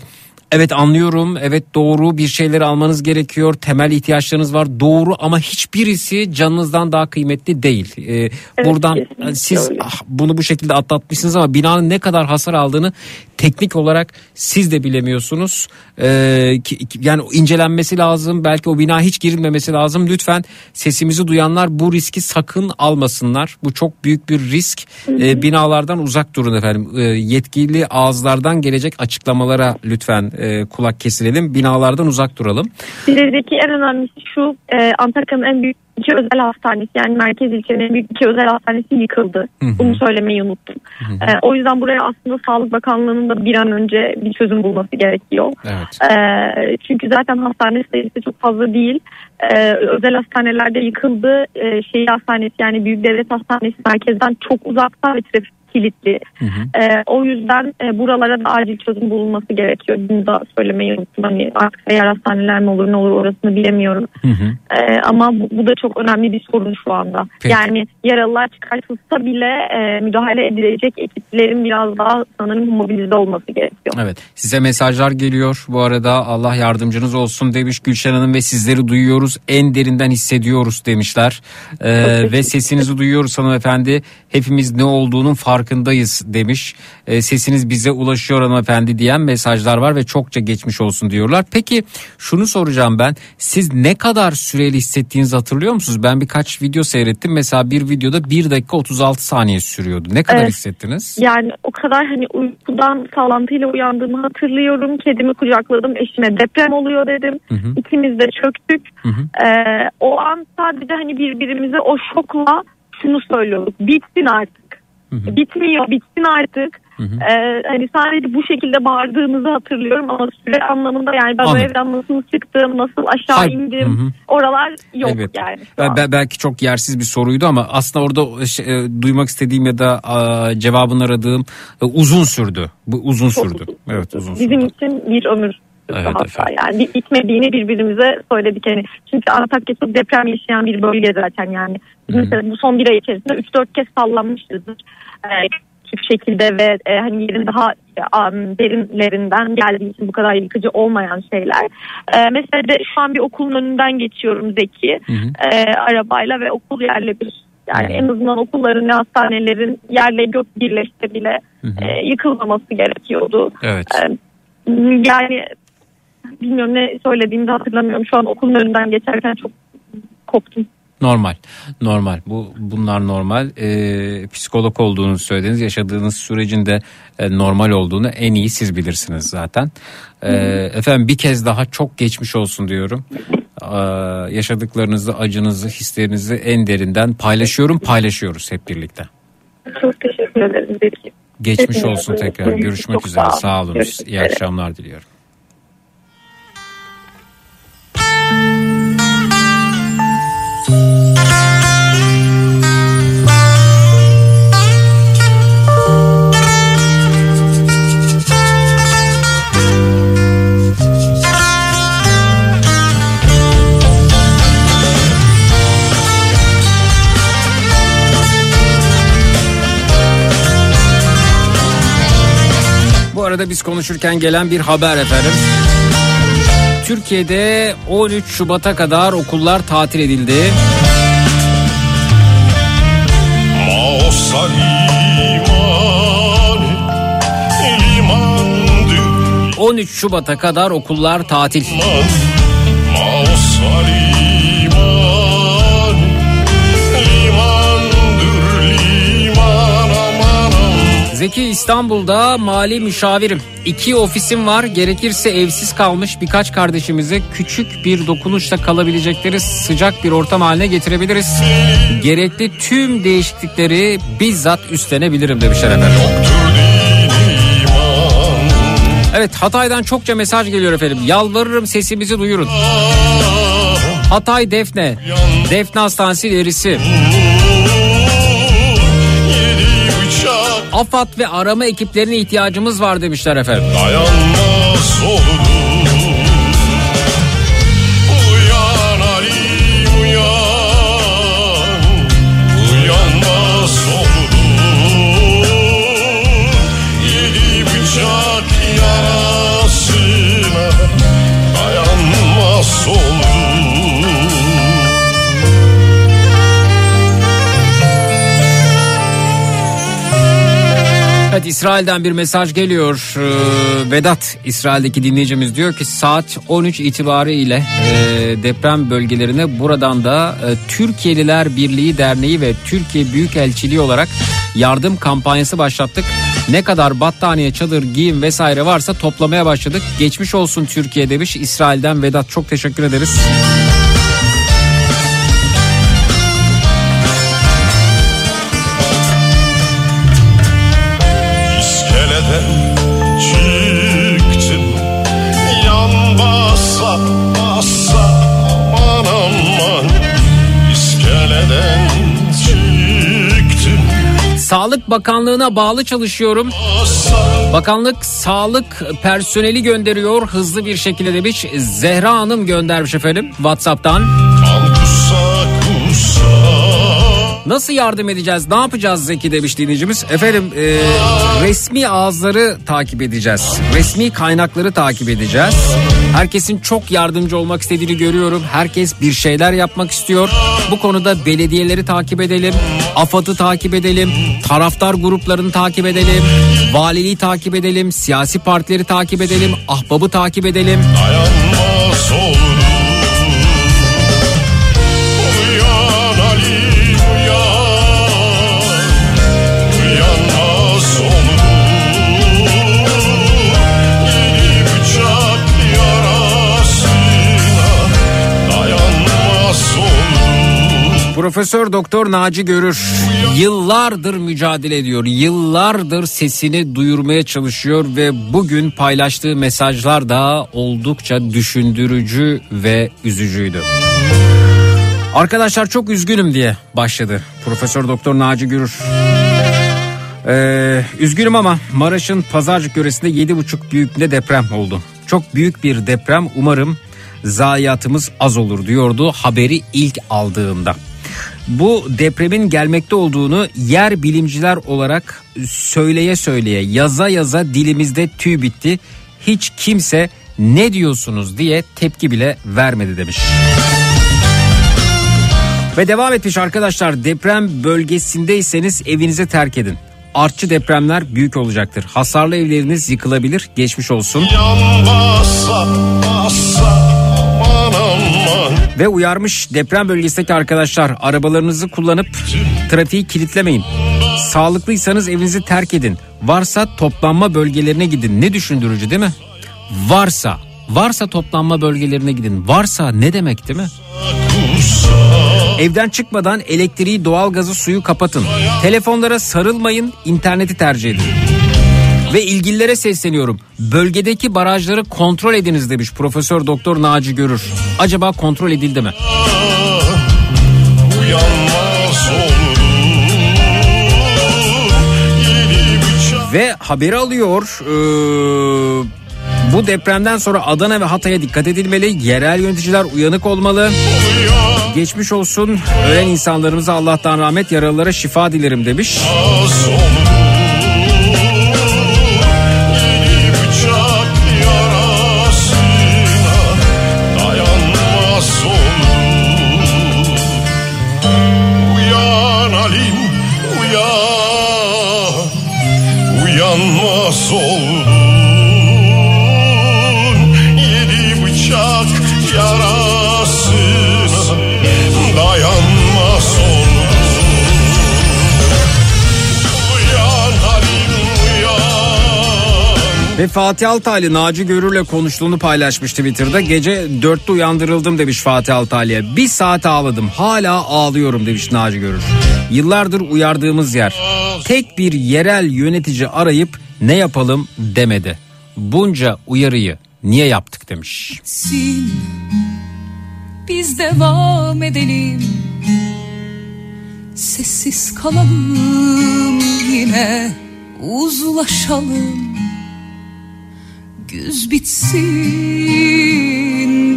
Evet anlıyorum. Evet doğru bir şeyleri almanız gerekiyor. Temel ihtiyaçlarınız var. Doğru ama hiçbirisi canınızdan daha kıymetli değil. Ee, buradan kesinlikle siz öyle. ah, bunu bu şekilde atlatmışsınız ama binanın ne kadar hasar aldığını teknik olarak siz de bilemiyorsunuz. Ee, ki- yani incelenmesi lazım. Belki o bina hiç girilmemesi lazım. Lütfen sesimizi duyanlar bu riski sakın almasınlar. Bu çok büyük bir risk. Ee, binalardan uzak durun efendim. Ee, yetkili ağızlardan gelecek açıklamalara lütfen e, kulak kesilelim. Binalardan uzak duralım. Bizdeki en önemlisi şu e, Antakya'nın en büyük iki özel hastanesi yani merkez ilçenin en büyük iki özel hastanesi yıkıldı. Hı hı. Bunu söylemeyi unuttum. E, o yüzden buraya aslında Sağlık Bakanlığı'nın da bir an önce bir çözüm bulması gerekiyor. Evet. E, çünkü zaten hastane sayısı çok fazla değil. E, özel hastanelerde yıkıldı. E, şehir hastanesi yani büyük devlet hastanesi merkezden çok uzakta ve trafik kilitli. E, o yüzden e, buralara da acil çözüm bulunması gerekiyor. Bunu da söylemeyi unuttum. Hani artık seyyar hastaneler mi olur ne olur orasını bilemiyorum. E, ama bu, bu da çok önemli bir sorun şu anda. Peki. Yani yaralılar çıkartılsa bile e, müdahale edilecek ekiplerin biraz daha sanırım mobilize olması gerekiyor. Evet size mesajlar geliyor bu arada Allah yardımcınız olsun demiş Gülşen Hanım ve sizleri duyuyoruz en derinden hissediyoruz demişler Ee, ve sesinizi duyuyoruz hanımefendi hepimiz ne olduğunun farkındayız demiş Ee, sesiniz bize ulaşıyor hanımefendi diyen mesajlar var ve çokça geçmiş olsun diyorlar peki şunu soracağım ben siz ne kadar süreli hissettiğinizi hatırlıyor musunuz ben birkaç video seyrettim mesela bir videoda 1 dakika 36 saniye sürüyordu ne kadar Evet. hissettiniz? Yani o kadar hani uykudan sallantıyla uyandığımı hatırlıyorum. Kedimi kucakladım eşime deprem oluyor dedim. İkimiz de çöktük. Ee, o an sadece hani birbirimize o şokla şunu söylüyorduk. Bitsin artık. Bitmiyor bitsin artık. Ee, hani sadece bu şekilde bağırdığımızı hatırlıyorum ama süre anlamında yani ben Anladım. evden nasıl çıktım, nasıl aşağı Hayır. indim Hı hı. oralar yok Evet. yani. şu Be- an. be- belki çok yersiz bir soruydu ama aslında orada şey, e, duymak istediğim ya da a, cevabını aradığım e, uzun sürdü. Bu uzun Çok sürdü. Evet uzun sürdü. Bizim için bir ömür Evet hatta efendim. yani bir bitmediğini birbirimize söyledik hani çünkü Antakya çok deprem yaşayan bir bölge zaten yani Biz mesela bu son bir ay içerisinde 3-4 kez sallanmışızdır ee, şekilde ve e, hani yerin daha e, am, derinlerinden geldiği için bu kadar yıkıcı olmayan şeyler. Ee, mesela de şu an bir okulun önünden geçiyorum Zeki e, arabayla ve okul yerle bir. Yani en azından okulların hastanelerin yerle gök birleşse bile e, yıkılmaması gerekiyordu. Evet. Ee, yani bilmiyorum ne söylediğimi hatırlamıyorum. Şu an okulun önünden geçerken çok koptum. Normal. Normal. Bu bunlar normal. Ee, psikolog olduğunu söylediniz. Yaşadığınız sürecin de e, normal olduğunu en iyi siz bilirsiniz zaten. Ee, efendim bir kez daha çok geçmiş olsun diyorum. Ee, yaşadıklarınızı, acınızı, hislerinizi en derinden paylaşıyorum, paylaşıyoruz hep birlikte. Çok teşekkür ederim. Geçmiş olsun tekrar. Görüşmek üzere. sağ olun. İyi akşamlar diliyorum. Arada biz konuşurken gelen bir haber efendim. Türkiye'de 13 Şubat'a kadar okullar tatil edildi. Ma salimane limandı 13 Şubat'a kadar okullar tatil. Zeki İstanbul'da mali müşavirim. İki ofisim var. Gerekirse evsiz kalmış birkaç kardeşimize küçük bir dokunuşla kalabilecekleri sıcak bir ortam haline getirebiliriz. Gerekli tüm değişiklikleri bizzat üstlenebilirim demişler efendim. Evet Hatay'dan çokça mesaj geliyor efendim. Yalvarırım sesimizi duyurun. Hatay Defne. Defne Hastanesi ilerisi. AFAD ve arama ekiplerine ihtiyacımız var demişler efendim. Dayanmaz olur. Uyan Evet İsrail'den bir mesaj geliyor. Ee, Vedat İsrail'deki dinleyicimiz diyor ki saat 13 itibariyle e, deprem bölgelerine buradan da e, Türkiye'liler Birliği Derneği ve Türkiye Büyükelçiliği olarak yardım kampanyası başlattık. Ne kadar battaniye, çadır, giyim vesaire varsa toplamaya başladık. Geçmiş olsun Türkiye demiş İsrail'den Vedat çok teşekkür ederiz. Sağlık Bakanlığı'na bağlı çalışıyorum. Bakanlık sağlık personeli gönderiyor hızlı bir şekilde demiş. Zehra Hanım göndermiş efendim WhatsApp'tan. Nasıl yardım edeceğiz? Ne yapacağız Zeki demiş dinleyicimiz. Efendim e, resmi ağızları takip edeceğiz. Resmi kaynakları takip edeceğiz. Herkesin çok yardımcı olmak istediğini görüyorum. Herkes bir şeyler yapmak istiyor. Bu konuda belediyeleri takip edelim. AFAD'ı takip edelim. Taraftar gruplarını takip edelim. Valiliği takip edelim. Siyasi partileri takip edelim. Ahbabı takip edelim. Dayanmaz olur Profesör Doktor Naci Görür yıllardır mücadele ediyor. Yıllardır sesini duyurmaya çalışıyor ve bugün paylaştığı mesajlar da oldukça düşündürücü ve üzücüydü. Arkadaşlar çok üzgünüm diye başladı Profesör Doktor Naci Görür. Ee, üzgünüm ama Maraş'ın Pazarcık yöresinde 7,5 büyüklüğünde deprem oldu. Çok büyük bir deprem umarım zayiatımız az olur diyordu haberi ilk aldığımda. Bu depremin gelmekte olduğunu yer bilimciler olarak söyleye söyleye yaza yaza dilimizde tüy bitti. Hiç kimse ne diyorsunuz diye tepki bile vermedi demiş. Ve devam etmiş arkadaşlar deprem bölgesindeyseniz evinizi terk edin. Artçı depremler büyük olacaktır. Hasarlı evleriniz yıkılabilir. Geçmiş olsun. Yan basa basa Ve uyarmış deprem bölgesindeki arkadaşlar arabalarınızı kullanıp trafiği kilitlemeyin. Sağlıklıysanız evinizi terk edin. Varsa toplanma bölgelerine gidin. Ne düşündürücü değil mi? Varsa, varsa toplanma bölgelerine gidin. Varsa ne demek değil mi? Evden çıkmadan elektriği, doğalgazı, suyu kapatın. Telefonlara sarılmayın, interneti tercih edin. Ve ilgililere sesleniyorum. Bölgedeki barajları kontrol ediniz demiş Profesör Doktor Naci Görür. Acaba kontrol edildi mi? Ve haberi alıyor. Ee, bu depremden sonra Adana ve Hatay'a dikkat edilmeli. Yerel yöneticiler uyanık olmalı. Geçmiş olsun. Ölen insanlarımıza Allah'tan rahmet, yaralılara şifa dilerim demiş. Ve Fatih Altaylı Naci Görür'le konuştuğunu paylaşmış Twitter'da. Gece dörtte uyandırıldım demiş Fatih Altaylı'ya. Bir saat ağladım hala ağlıyorum demiş Naci Görür. Yıllardır uyardığımız yer. Tek bir yerel yönetici arayıp ne yapalım demedi. Bunca uyarıyı niye yaptık demiş. gitsin Biz devam edelim Sessiz kalalım yine uzlaşalım Güz bitsin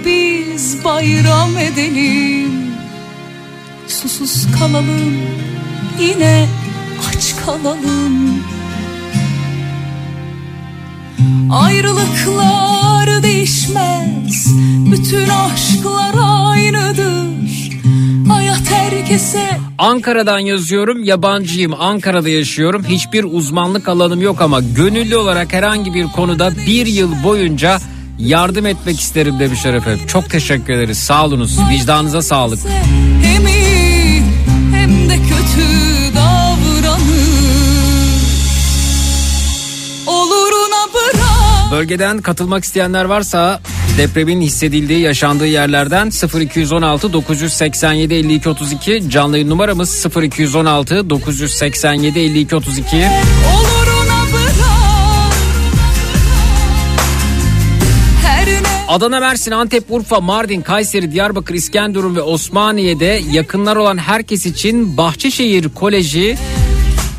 biz bayram edelim. Susuz kalalım yine aç kalalım. Ayrılıklar değişmez Bütün aşklar aynıdır Herkese Ankara'dan yazıyorum yabancıyım. Ankara'da yaşıyorum. Hiçbir uzmanlık alanım yok ama gönüllü olarak herhangi bir konuda bir yıl boyunca yardım etmek isterim demişler efendim. Çok teşekkür ederiz. Sağ olunuz. Vicdanınıza sağlık. hem iyi hem de kötü Bölgeden katılmak isteyenler varsa depremin hissedildiği yaşandığı yerlerden 0216 987 52 32 canlı yayın numaramız 0216 987 52 32 Oluruna bırak. Her ne Adana, Mersin, Antep, Urfa, Mardin, Kayseri, Diyarbakır, İskenderun ve Osmaniye'de yakınlar olan herkes için Bahçeşehir Koleji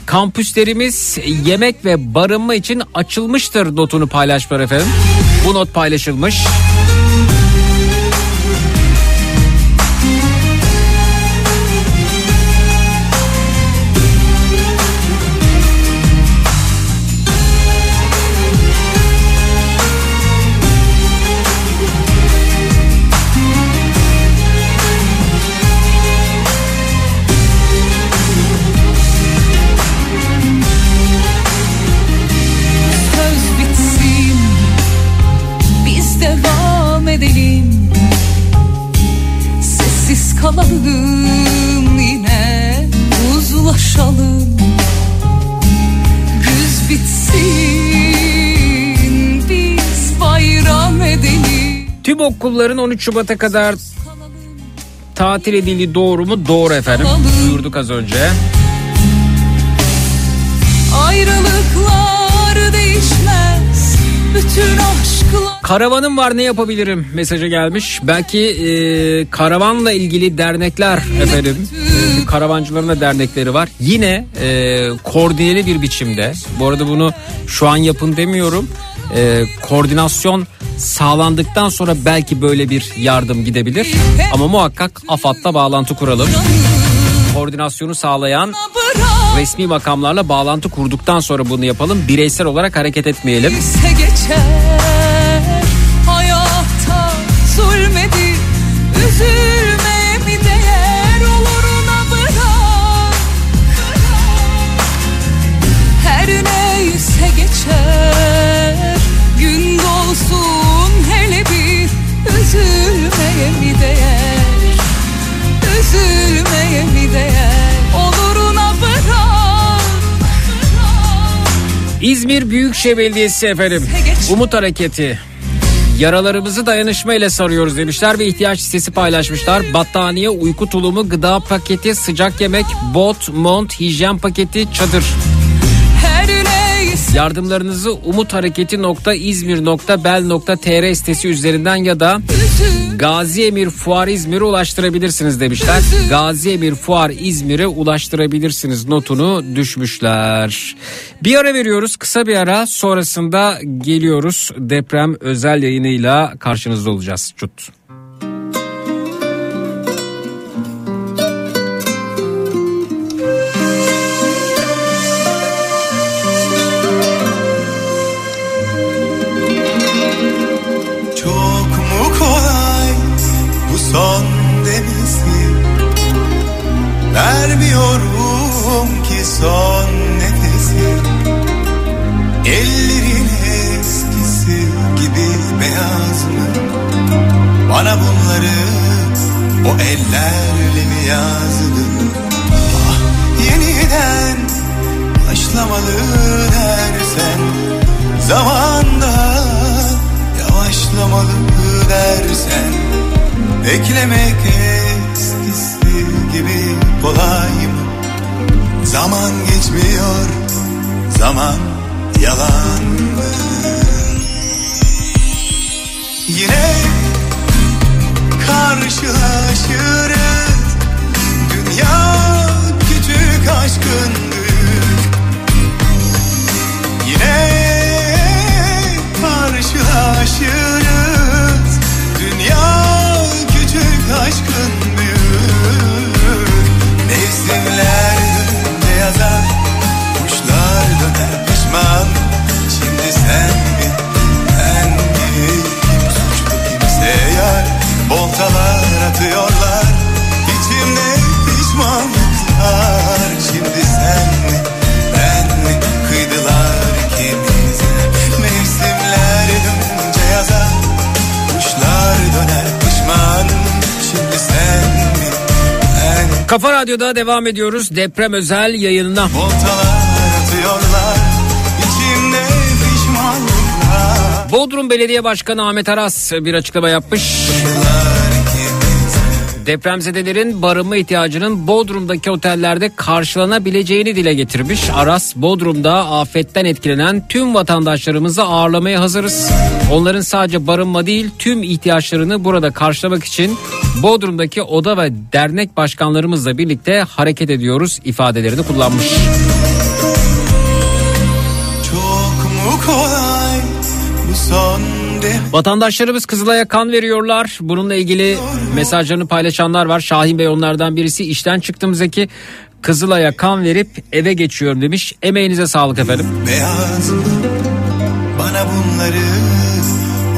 kampüslerimiz yemek ve barınma için açılmıştır notunu paylaştılar efendim. Bu not paylaşılmış. Okulların 13 Şubat'a kadar tatil edildiği doğru mu? Doğru efendim. Duyurduk az önce. Ayrılıklar değişmez Bütün aşklar Karavanım var ne yapabilirim mesajı gelmiş. Belki e, karavanla ilgili dernekler efendim. E, karavancıların da dernekleri var. Yine e, koordineli bir biçimde. Bu arada bunu şu an yapın demiyorum. E, koordinasyon sağlandıktan sonra belki böyle bir yardım gidebilir. Ama muhakkak AFAD'la bağlantı kuralım. Koordinasyonu sağlayan resmi makamlarla bağlantı kurduktan sonra bunu yapalım. Bireysel olarak hareket etmeyelim. geçer İzmir Büyükşehir Belediyesi efendim. Umut Hareketi. Yaralarımızı dayanışmayla sarıyoruz demişler ve ihtiyaç listesi paylaşmışlar. Battaniye, uyku tulumu, gıda paketi, sıcak yemek, bot, mont, hijyen paketi, çadır. Yardımlarınızı umuthareketi.izmir.bel.tr sitesi üzerinden ya da Gazi Emir Fuar İzmir'e ulaştırabilirsiniz demişler. Gazi Emir Fuar İzmir'e ulaştırabilirsiniz notunu düşmüşler. Bir ara veriyoruz kısa bir ara sonrasında geliyoruz deprem özel yayınıyla karşınızda olacağız. Çut. Devam ediyoruz. Deprem özel yayınına. Atıyorlar Bodrum Belediye Başkanı Ahmet Aras bir açıklama yapmış. Depremzedelerin barınma ihtiyacının Bodrum'daki otellerde karşılanabileceğini dile getirmiş. Aras, Bodrum'da afetten etkilenen tüm vatandaşlarımızı ağırlamaya hazırız. Onların sadece barınma değil tüm ihtiyaçlarını burada karşılamak için Bodrum'daki oda ve dernek başkanlarımızla birlikte hareket ediyoruz ifadelerini kullanmış. Kolay Vatandaşlarımız Kızılay'a kan veriyorlar. Bununla ilgili mesajlarını paylaşanlar var. Şahin Bey onlardan birisi. İşten çıktım Zeki. Kızılay'a kan verip eve geçiyorum demiş. Emeğinize sağlık efendim. beyaz Bana bunları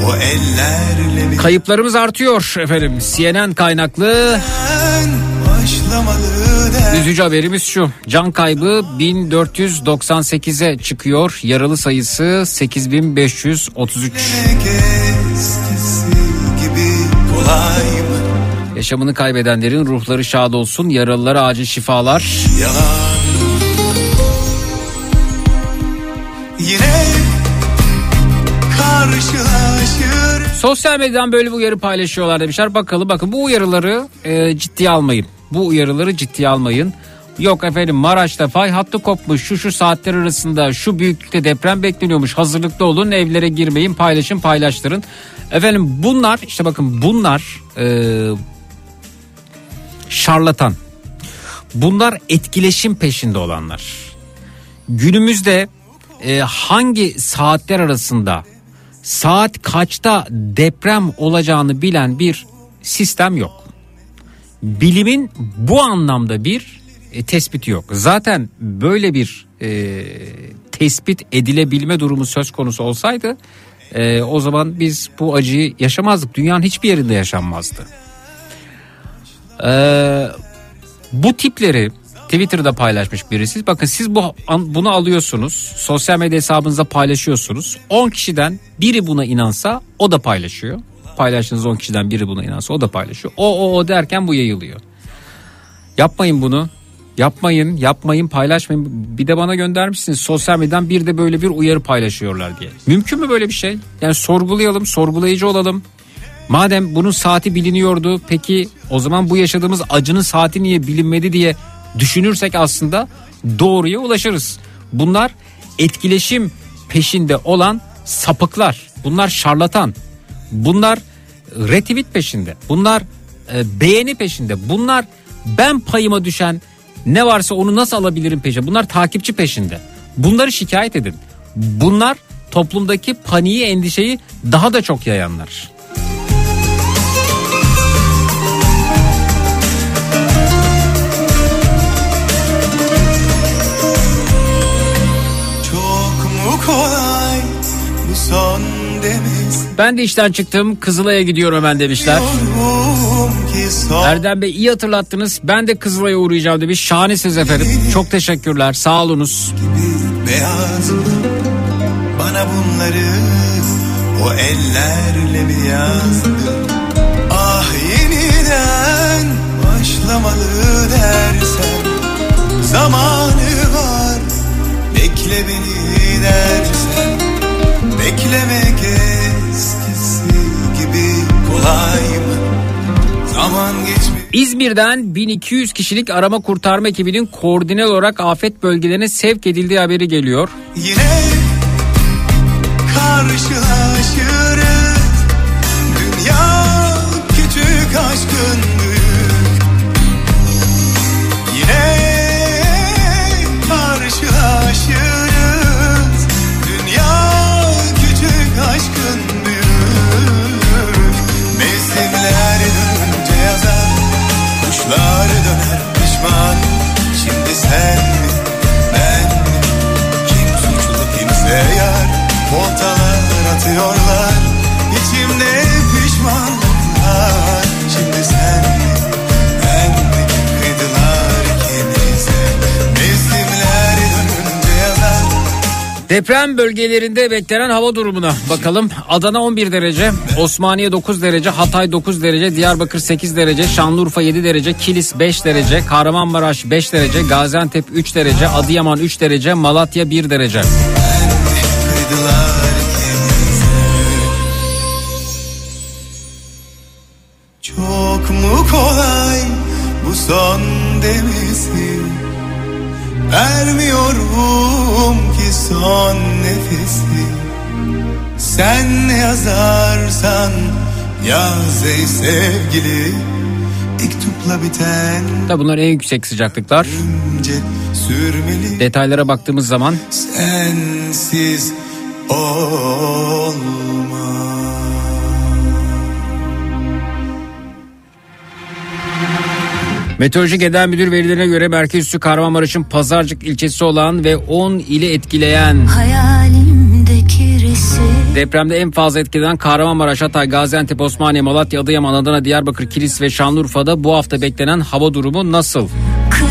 o ellerle Kayıplarımız artıyor efendim. CNN kaynaklı üzücü haberimiz şu. Can kaybı 1498'e çıkıyor. Yaralı sayısı 8533. Eskisi gibi kolay mı Yaşamını kaybedenlerin ruhları şad olsun. Yaralılara acil şifalar. yalan Yine karşılaşır Sosyal medyadan böyle bir uyarı paylaşıyorlar demişler. Bakalım bakın bu uyarıları e, ciddiye almayın. Bu uyarıları ciddiye almayın. Yok efendim Maraş'ta fay hattı kopmuş şu şu saatler arasında şu büyüklükte deprem bekleniyormuş hazırlıklı olun evlere girmeyin paylaşın paylaştırın. Efendim bunlar işte bakın bunlar e, şarlatan bunlar etkileşim peşinde olanlar. Günümüzde e, hangi saatler arasında saat kaçta deprem olacağını bilen bir sistem yok. Bilimin bu anlamda bir e, tespiti yok. Zaten böyle bir e, tespit edilebilme durumu söz konusu olsaydı e, o zaman biz bu acıyı yaşamazdık. Dünyanın hiçbir yerinde yaşanmazdı. E, bu tipleri Twitter'da paylaşmış birisi. Bakın siz bu bunu alıyorsunuz. Sosyal medya hesabınıza paylaşıyorsunuz. 10 kişiden biri buna inansa o da paylaşıyor. Paylaştığınız 10 kişiden biri buna inansa o da paylaşıyor. O o o derken bu yayılıyor. Yapmayın bunu. Yapmayın, yapmayın, paylaşmayın. Bir de bana göndermişsiniz sosyal medyadan bir de böyle bir uyarı paylaşıyorlar diye. Mümkün mü böyle bir şey? Yani sorgulayalım, sorgulayıcı olalım. Madem bunun saati biliniyordu peki o zaman bu yaşadığımız acının saati niye bilinmedi diye düşünürsek aslında doğruya ulaşırız. Bunlar etkileşim peşinde olan sapıklar. Bunlar şarlatan. Bunlar retweet peşinde. Bunlar e, beğeni peşinde. Bunlar ben payıma düşen ne varsa onu nasıl alabilirim peşinde. Bunlar takipçi peşinde. Bunları şikayet edin. Bunlar toplumdaki paniği, endişeyi daha da çok yayanlar. Ben de işten çıktım Kızılay'a gidiyorum hemen demişler. Erdem Bey iyi hatırlattınız. Ben de Kızılay'a uğrayacağım demiş. Şahanesiniz efendim. Çok teşekkürler. Sağ olunuz. beyaz Bana bunları o ellerle mi yazdı Ah yeniden başlamalı dersen Zamanı var bekle beni dersen geçmiş İzmir'den 1200 kişilik arama kurtarma ekibinin koordinel olarak afet bölgelerine sevk edildiği haberi geliyor. Yine karşılaşırız. Dünya küçük aşkın Atıyorlar içimde pişmanlıklar Şimdi sen ben mi kıydılar ikimize Mevsimler dönünce yazar Deprem bölgelerinde beklenen hava durumuna bakalım. Adana 11 derece, Osmaniye 9 derece, Hatay 9 derece, Diyarbakır 8 derece, Şanlıurfa 7 derece, Kilis 5 derece, Kahramanmaraş 5 derece, Gaziantep 3 derece, Adıyaman 3 derece, Malatya 1 derece. Kolay bu son demesi Vermiyorum ki son nefesi Sen ne yazarsan yaz ey sevgili İktupla biten Tabi bunlar en yüksek sıcaklıklar. sürmeli Detaylara baktığımız zaman sensiz olmaz. Meteoroloji Genel Müdür verilerine göre merkez üssü Kahramanmaraş'ın Pazarcık ilçesi olan ve 10 ili etkileyen Depremde en fazla etkilenen Kahramanmaraş, Hatay, Gaziantep, Osmaniye, Malatya, Adıyaman, Adana, Diyarbakır, Kilis ve Şanlıurfa'da bu hafta beklenen hava durumu nasıl? Gel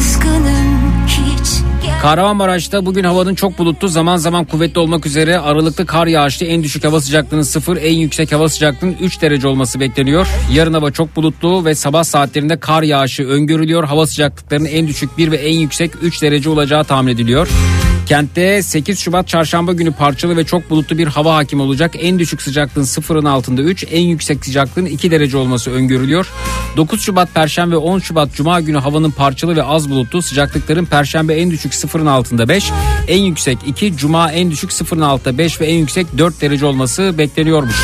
Kahramanmaraş'ta bugün havanın çok bulutlu zaman zaman kuvvetli olmak üzere aralıklı kar yağışlı en düşük hava sıcaklığının 0 en yüksek hava sıcaklığının 3 derece olması bekleniyor. Yarın hava çok bulutlu ve sabah saatlerinde kar yağışı öngörülüyor. Hava sıcaklıklarının en düşük 1 ve en yüksek 3 derece olacağı tahmin ediliyor. Kentte 8 Şubat çarşamba günü parçalı ve çok bulutlu bir hava hakim olacak. En düşük sıcaklığın sıfırın altında 3, en yüksek sıcaklığın 2 derece olması öngörülüyor. 9 Şubat Perşembe 10 Şubat Cuma günü havanın parçalı ve az bulutlu. Sıcaklıkların Perşembe en düşük sıfırın altında 5, en yüksek 2, Cuma en düşük sıfırın altında 5 ve en yüksek 4 derece olması bekleniyormuş.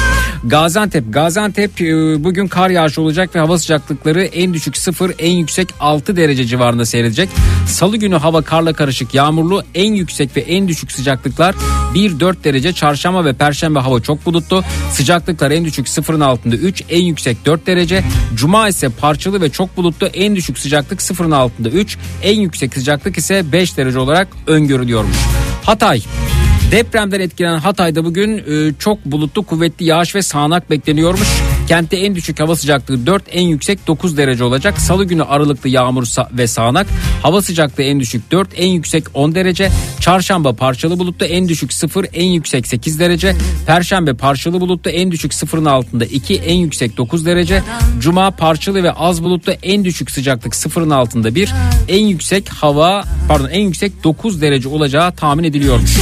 Gaziantep, Gaziantep e, bugün kar yağışı olacak ve hava sıcaklıkları en düşük 0, en yüksek 6 derece civarında seyredecek. Salı günü hava karla karışık yağmurlu, en yüksek ve en düşük sıcaklıklar 1-4 derece. Çarşamba ve perşembe hava çok bulutlu. Sıcaklıklar en düşük 0'ın altında 3, en yüksek 4 derece. Cuma ise parçalı ve çok bulutlu. En düşük sıcaklık 0'ın altında 3, en yüksek sıcaklık ise 5 derece olarak öngörülüyormuş. Hatay Depremden etkilenen Hatay'da bugün e, çok bulutlu kuvvetli yağış ve sağanak bekleniyormuş. Kentte en düşük hava sıcaklığı 4 en yüksek 9 derece olacak. Salı günü aralıklı yağmur ve sağanak. Hava sıcaklığı en düşük 4 en yüksek 10 derece. Çarşamba parçalı bulutlu en düşük 0 en yüksek 8 derece. Perşembe parçalı bulutlu en düşük 0'ın altında 2 en yüksek 9 derece. Cuma parçalı ve az bulutlu en düşük sıcaklık 0'ın altında 1 en yüksek hava pardon en yüksek 9 derece olacağı tahmin ediliyormuş.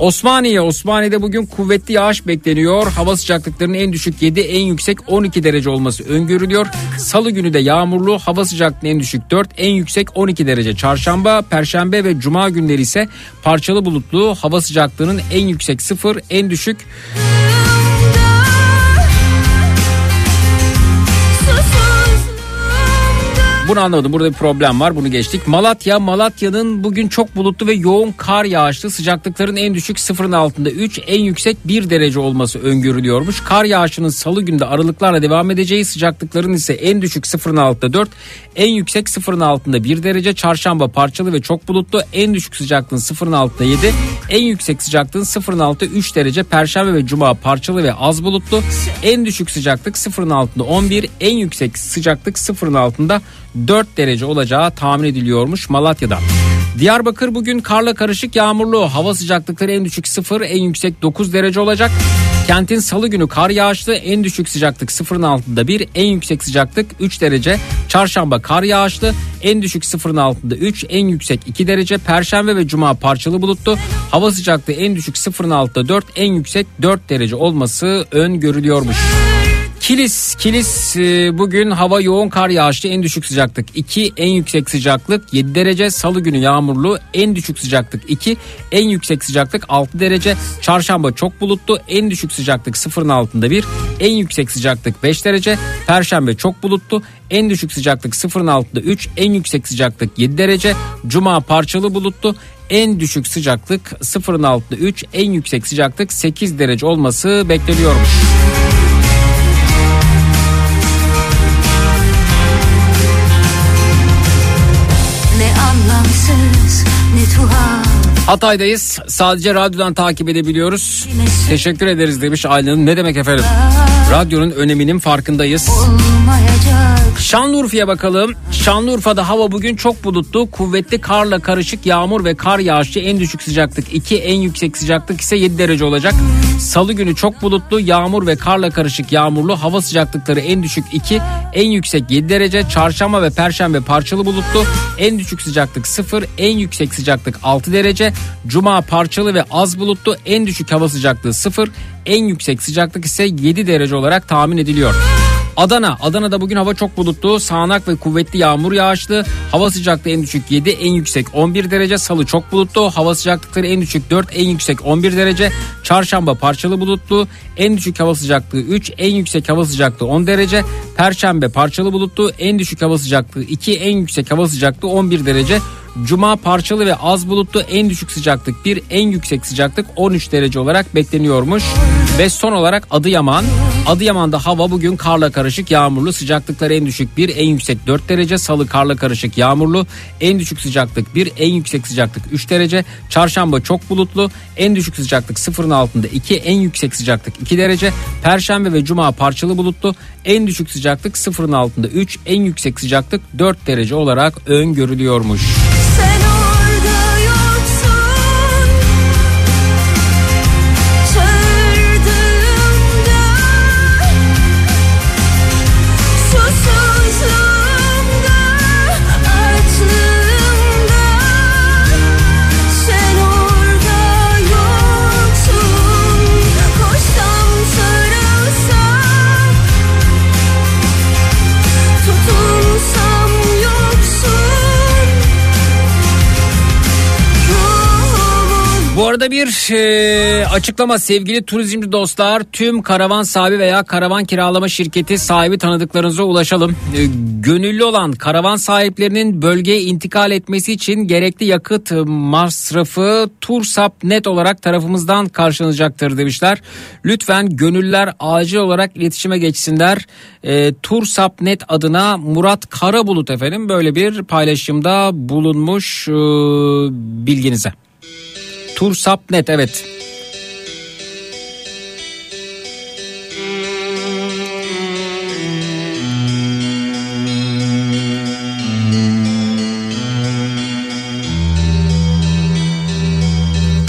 Osmaniye, Osmaniye'de bugün kuvvetli yağış bekleniyor. Hava sıcaklıklarının en düşük 7, en yüksek 12 derece olması öngörülüyor. Salı günü de yağmurlu, hava sıcaklığı en düşük 4, en yüksek 12 derece. Çarşamba, Perşembe ve Cuma günleri ise parçalı bulutlu, hava sıcaklığının en yüksek 0, en düşük Bunu anladım. Burada bir problem var. Bunu geçtik. Malatya, Malatya'nın bugün çok bulutlu ve yoğun kar yağışlı. Sıcaklıkların en düşük sıfırın altında 3, en yüksek 1 derece olması öngörülüyormuş. Kar yağışının salı günde aralıklarla devam edeceği sıcaklıkların ise en düşük sıfırın altında 4, en yüksek sıfırın altında 1 derece. Çarşamba parçalı ve çok bulutlu. En düşük sıcaklığın sıfırın altında 7, en yüksek sıcaklığın sıfırın altında 3 derece. Perşembe ve Cuma parçalı ve az bulutlu. En düşük sıcaklık sıfırın altında 11, en yüksek sıcaklık sıfırın altında 4 derece olacağı tahmin ediliyormuş Malatya'da. Diyarbakır bugün karla karışık yağmurlu. Hava sıcaklıkları en düşük 0, en yüksek 9 derece olacak. Kentin salı günü kar yağışlı. En düşük sıcaklık 0'ın altında 1, en yüksek sıcaklık 3 derece. Çarşamba kar yağışlı. En düşük 0'ın altında 3, en yüksek 2 derece. Perşembe ve cuma parçalı bulutlu. Hava sıcaklığı en düşük 0'ın altında 4, en yüksek 4 derece olması öngörülüyormuş. Kilis, Kilis e, bugün hava yoğun kar yağışlı en düşük sıcaklık 2 en yüksek sıcaklık 7 derece salı günü yağmurlu en düşük sıcaklık 2 en yüksek sıcaklık 6 derece çarşamba çok bulutlu en düşük sıcaklık sıfırın altında 1 en yüksek sıcaklık 5 derece perşembe çok bulutlu en düşük sıcaklık sıfırın altında 3 en yüksek sıcaklık 7 derece cuma parçalı bulutlu en düşük sıcaklık sıfırın altında 3 en yüksek sıcaklık 8 derece olması bekleniyormuş. Hatay'dayız. Sadece radyodan takip edebiliyoruz. Teşekkür ederiz demiş Aylin. Ne demek efendim? Radyonun öneminin farkındayız. Şanlıurfa'ya bakalım. Şanlıurfa'da hava bugün çok bulutlu. Kuvvetli karla karışık yağmur ve kar yağışı en düşük sıcaklık 2 en yüksek sıcaklık ise 7 derece olacak. Salı günü çok bulutlu yağmur ve karla karışık yağmurlu hava sıcaklıkları en düşük 2 en yüksek 7 derece. Çarşamba ve perşembe parçalı bulutlu en düşük sıcaklık 0 en yüksek sıcaklık 6 derece. Cuma parçalı ve az bulutlu en düşük hava sıcaklığı 0 en yüksek sıcaklık ise 7 derece olarak tahmin ediliyor. Adana. Adana'da bugün hava çok bulutlu. Sağanak ve kuvvetli yağmur yağışlı. Hava sıcaklığı en düşük 7, en yüksek 11 derece. Salı çok bulutlu. Hava sıcaklıkları en düşük 4, en yüksek 11 derece. Çarşamba parçalı bulutlu. En düşük hava sıcaklığı 3, en yüksek hava sıcaklığı 10 derece. Perşembe parçalı bulutlu. En düşük hava sıcaklığı 2, en yüksek hava sıcaklığı 11 derece. Cuma parçalı ve az bulutlu en düşük sıcaklık 1 en yüksek sıcaklık 13 derece olarak bekleniyormuş. Ve son olarak Adıyaman. Adıyaman'da hava bugün karla karışık yağmurlu. Sıcaklıkları en düşük 1 en yüksek 4 derece. Salı karla karışık yağmurlu. En düşük sıcaklık 1 en yüksek sıcaklık 3 derece. Çarşamba çok bulutlu. En düşük sıcaklık sıfırın altında 2 en yüksek sıcaklık 2 derece. Perşembe ve cuma parçalı bulutlu. En düşük sıcaklık sıfırın altında 3 en yüksek sıcaklık 4 derece olarak öngörülüyormuş. Sen orada arada bir e, açıklama sevgili turizmci dostlar tüm karavan sahibi veya karavan kiralama şirketi sahibi tanıdıklarınıza ulaşalım. E, gönüllü olan karavan sahiplerinin bölgeye intikal etmesi için gerekli yakıt masrafı Tursap net olarak tarafımızdan karşılanacaktır demişler. Lütfen gönüller acil olarak iletişime geçsinler. E, Tursap net adına Murat Karabulut efendim böyle bir paylaşımda bulunmuş e, bilginize. Tursap.net evet.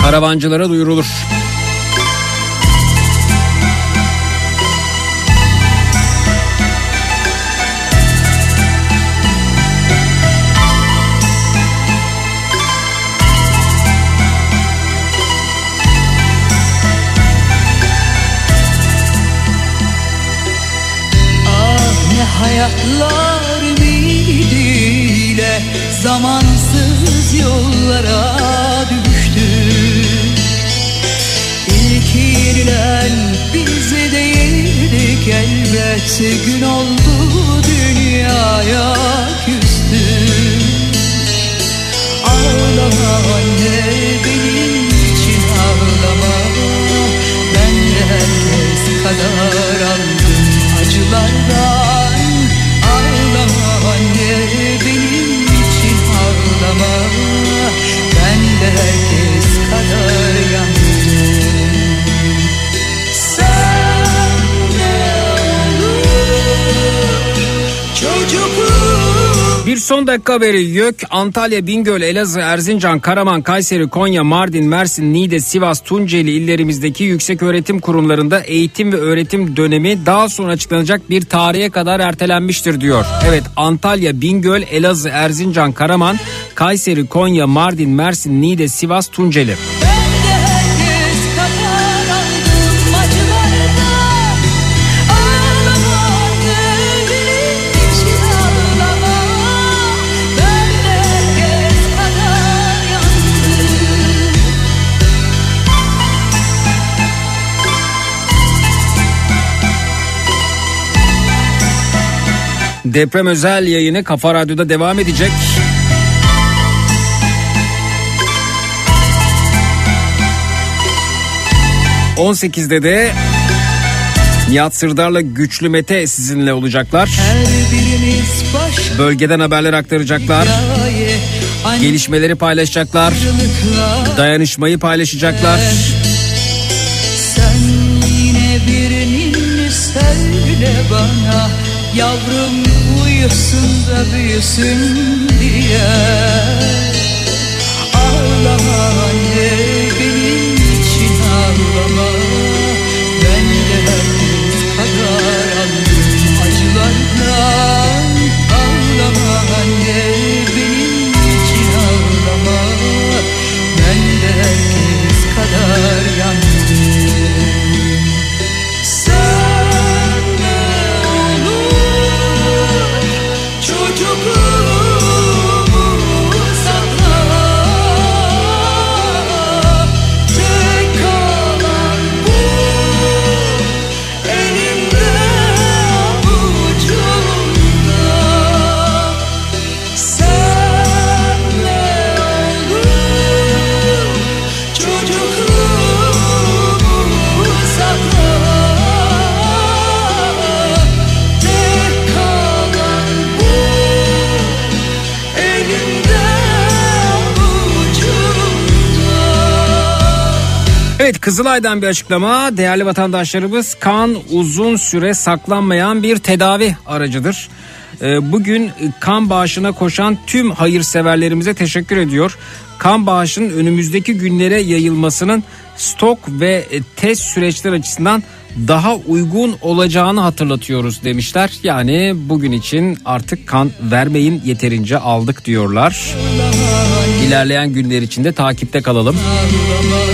Karavancılara duyurulur. Zamansız yollara düştük İlk yenilen biz değildik elbet Gün oldu dünyaya küstük Ağlama anne benim için ağlama. Ben de herkes kadar aldım acılardan. Ağlama anne Ben Bir son dakika haberi YÖK, Antalya, Bingöl, Elazığ, Erzincan, Karaman, Kayseri, Konya, Mardin, Mersin, Niğde, Sivas, Tunceli illerimizdeki yüksek öğretim kurumlarında eğitim ve öğretim dönemi daha sonra açıklanacak bir tarihe kadar ertelenmiştir diyor. Evet Antalya, Bingöl, Elazığ, Erzincan, Karaman, Kayseri, Konya, Mardin, Mersin, Niğde, Sivas, Tunceli. Deprem özel yayını Kafa Radyo'da devam edecek. ...18'de de... ...Nihat Sırdar'la Güçlü Mete sizinle olacaklar. Bölgeden haberler aktaracaklar. Gelişmeleri paylaşacaklar. Dayanışmayı paylaşacaklar. Sen yine birinin söyle bana yavrum Büyüsün de büyüsün diye Ağlama anne. Kızılay'dan bir açıklama. Değerli vatandaşlarımız kan uzun süre saklanmayan bir tedavi aracıdır. Ee, bugün kan bağışına koşan tüm hayırseverlerimize teşekkür ediyor. Kan bağışının önümüzdeki günlere yayılmasının stok ve e, test süreçler açısından daha uygun olacağını hatırlatıyoruz demişler. Yani bugün için artık kan vermeyin yeterince aldık diyorlar. İlerleyen günler içinde takipte kalalım. Allah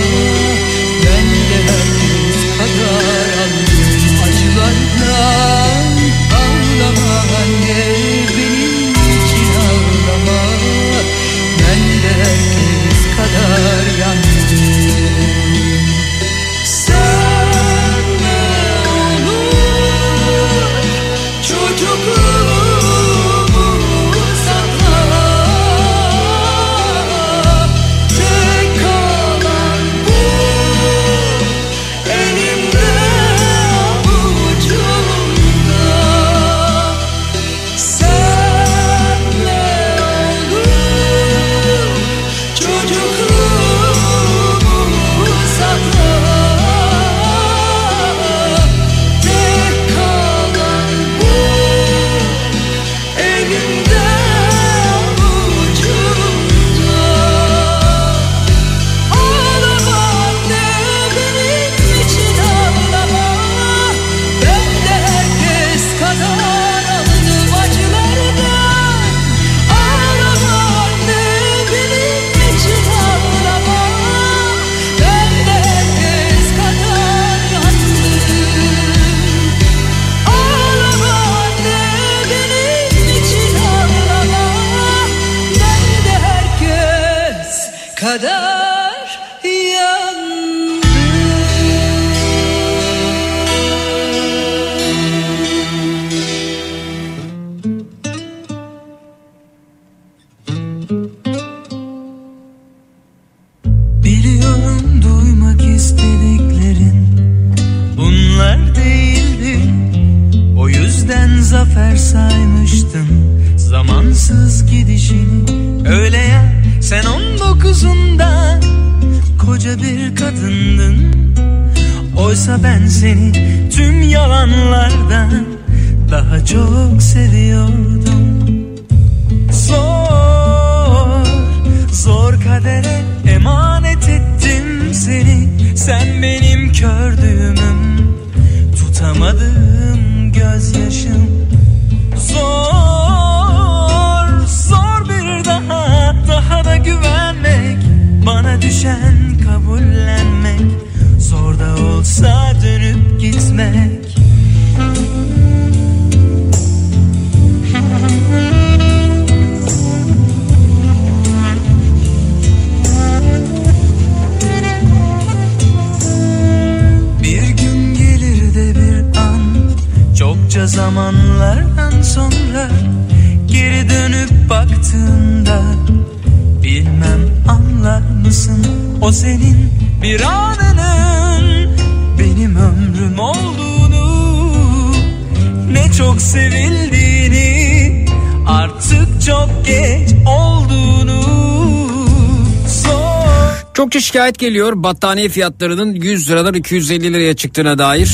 Çokça şikayet geliyor battaniye fiyatlarının 100 liradan 250 liraya çıktığına dair.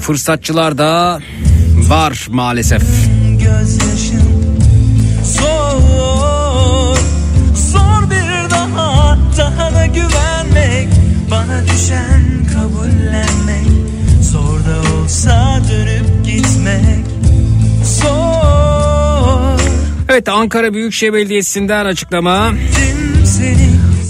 Fırsatçılar da var maalesef. gözyaşım Zor, zor bir daha, daha da güvenmek Bana düşen kabullenmek Zor da olsa dönüp gitmek Zor Evet Ankara Büyükşehir Belediyesi'nden açıklama. Seni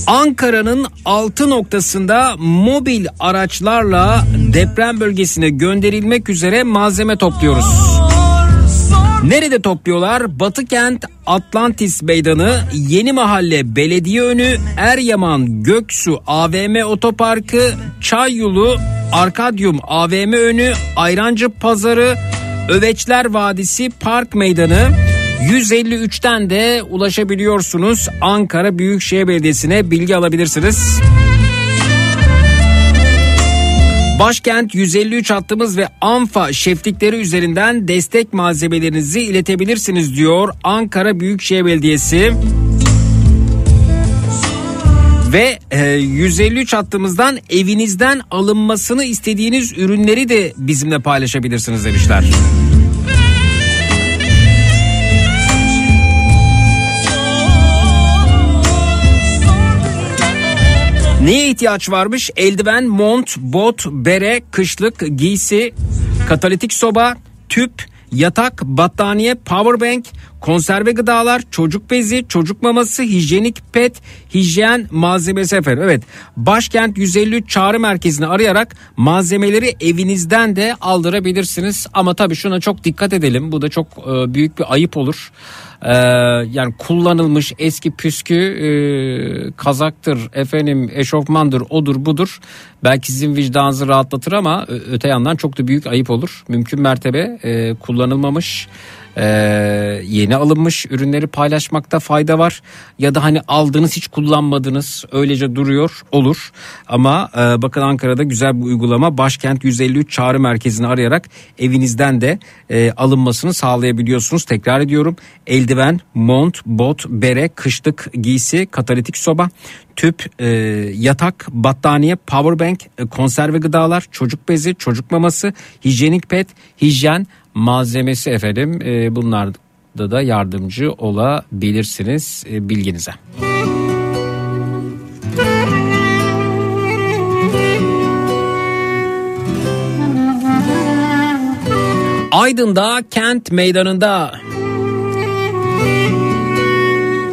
Ankara'nın altı noktasında mobil araçlarla deprem bölgesine gönderilmek üzere malzeme topluyoruz. Nerede topluyorlar? Batıkent Atlantis Meydanı, Yeni Mahalle Belediye Önü, Eryaman Göksu AVM Otoparkı, Çayyolu Arkadyum AVM Önü, Ayrancı Pazarı, Öveçler Vadisi Park Meydanı, 153'ten de ulaşabiliyorsunuz. Ankara Büyükşehir Belediyesi'ne bilgi alabilirsiniz. Başkent 153 hattımız ve ANFA şeflikleri üzerinden destek malzemelerinizi iletebilirsiniz diyor Ankara Büyükşehir Belediyesi. Ve e, 153 hattımızdan evinizden alınmasını istediğiniz ürünleri de bizimle paylaşabilirsiniz demişler. Neye ihtiyaç varmış? Eldiven, mont, bot, bere, kışlık, giysi, katalitik soba, tüp, yatak, battaniye, powerbank, konserve gıdalar, çocuk bezi, çocuk maması, hijyenik pet, hijyen malzemesi efendim. Evet başkent 153 çağrı merkezini arayarak malzemeleri evinizden de aldırabilirsiniz. Ama tabii şuna çok dikkat edelim. Bu da çok e, büyük bir ayıp olur. Ee, yani kullanılmış eski püskü e, kazaktır efendim eşofmandır odur budur. Belki sizin vicdanınızı rahatlatır ama öte yandan çok da büyük ayıp olur. Mümkün mertebe e, kullanılmamış e, yeni alınmış ürünleri paylaşmakta fayda var. Ya da hani aldığınız hiç kullanmadınız öylece duruyor olur. Ama e, bakın Ankara'da güzel bir uygulama. Başkent 153 çağrı merkezini arayarak evinizden de e, alınmasını sağlayabiliyorsunuz. Tekrar ediyorum. Eldiven mont bot bere kışlık giysi katalitik soba tüp e, yatak battaniye powerbank e, konserve gıdalar çocuk bezi çocuk maması hijyenik pet hijyen malzemesi efendim e, bunlarda da yardımcı olabilirsiniz e, bilginize. Aydın'da kent meydanında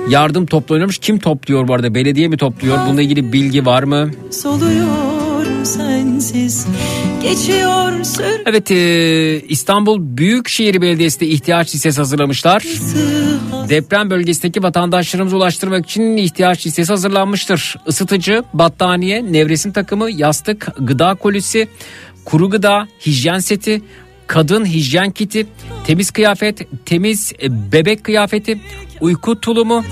yardım toplanıyormuş. Kim topluyor bu arada? Belediye mi topluyor? Bununla ilgili bilgi var mı? Soluyor sensiz Geçiyor sür Evet e, İstanbul Büyükşehir Belediyesi de ihtiyaç listesi hazırlamışlar. Deprem bölgesindeki vatandaşlarımıza ulaştırmak için ihtiyaç listesi hazırlanmıştır. Isıtıcı, battaniye, nevresim takımı, yastık, gıda kolisi, kuru gıda, hijyen seti, kadın hijyen kiti, temiz kıyafet, temiz e, bebek kıyafeti, uyku tulumu,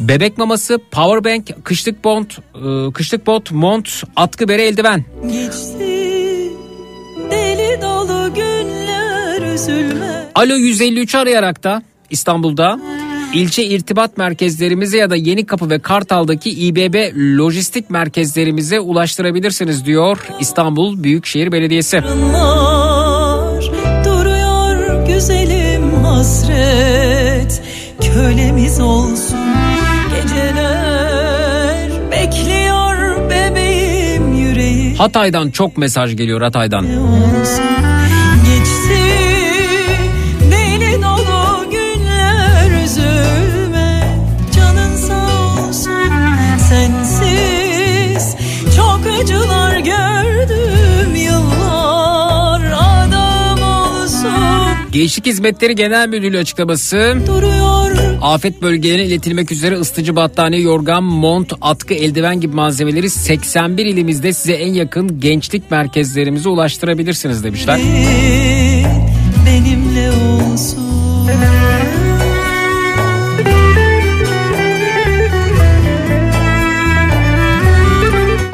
bebek maması, powerbank, kışlık bont, e, kışlık bot, mont, atkı bere eldiven. Geçti deli dolu günler üzülme Alo 153 arayarak da İstanbul'da ilçe irtibat merkezlerimize ya da Yeni Kapı ve Kartal'daki İBB lojistik merkezlerimize ulaştırabilirsiniz diyor İstanbul Büyükşehir Belediyesi. Duruyor güzelim hasret Kölemiz olsun. Geceler Bekliyor bebeğim yüreği Hatay'dan çok mesaj geliyor Hatay'dan. Geçti Gençlik Hizmetleri Genel Müdürlüğü açıklaması. duruyor Afet bölgelerine iletilmek üzere ısıtıcı battaniye, yorgan, mont, atkı, eldiven gibi malzemeleri 81 ilimizde size en yakın gençlik merkezlerimize ulaştırabilirsiniz demişler. benimle olsun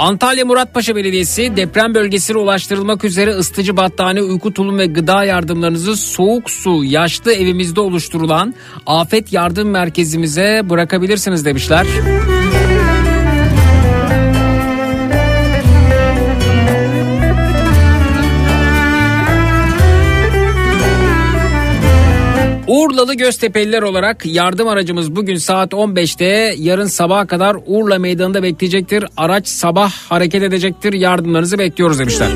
Antalya Muratpaşa Belediyesi deprem bölgesine ulaştırılmak üzere ısıtıcı battaniye, uyku tulum ve gıda yardımlarınızı soğuk su yaşlı evimizde oluşturulan afet yardım merkezimize bırakabilirsiniz demişler. Urlalı Göztepe'liler olarak yardım aracımız bugün saat 15'te yarın sabaha kadar Urla Meydanı'nda bekleyecektir. Araç sabah hareket edecektir. Yardımlarınızı bekliyoruz demişler.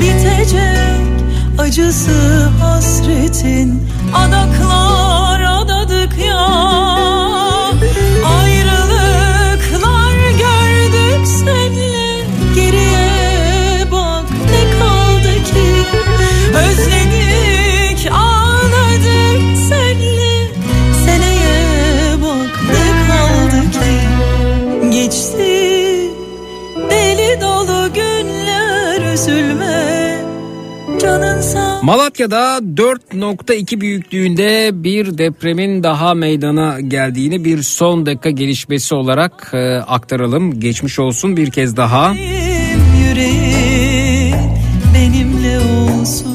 bitecek acısı hasretin adaklar Malatya'da 4.2 büyüklüğünde bir depremin daha meydana geldiğini bir son dakika gelişmesi olarak e, aktaralım. Geçmiş olsun bir kez daha. benimle olsun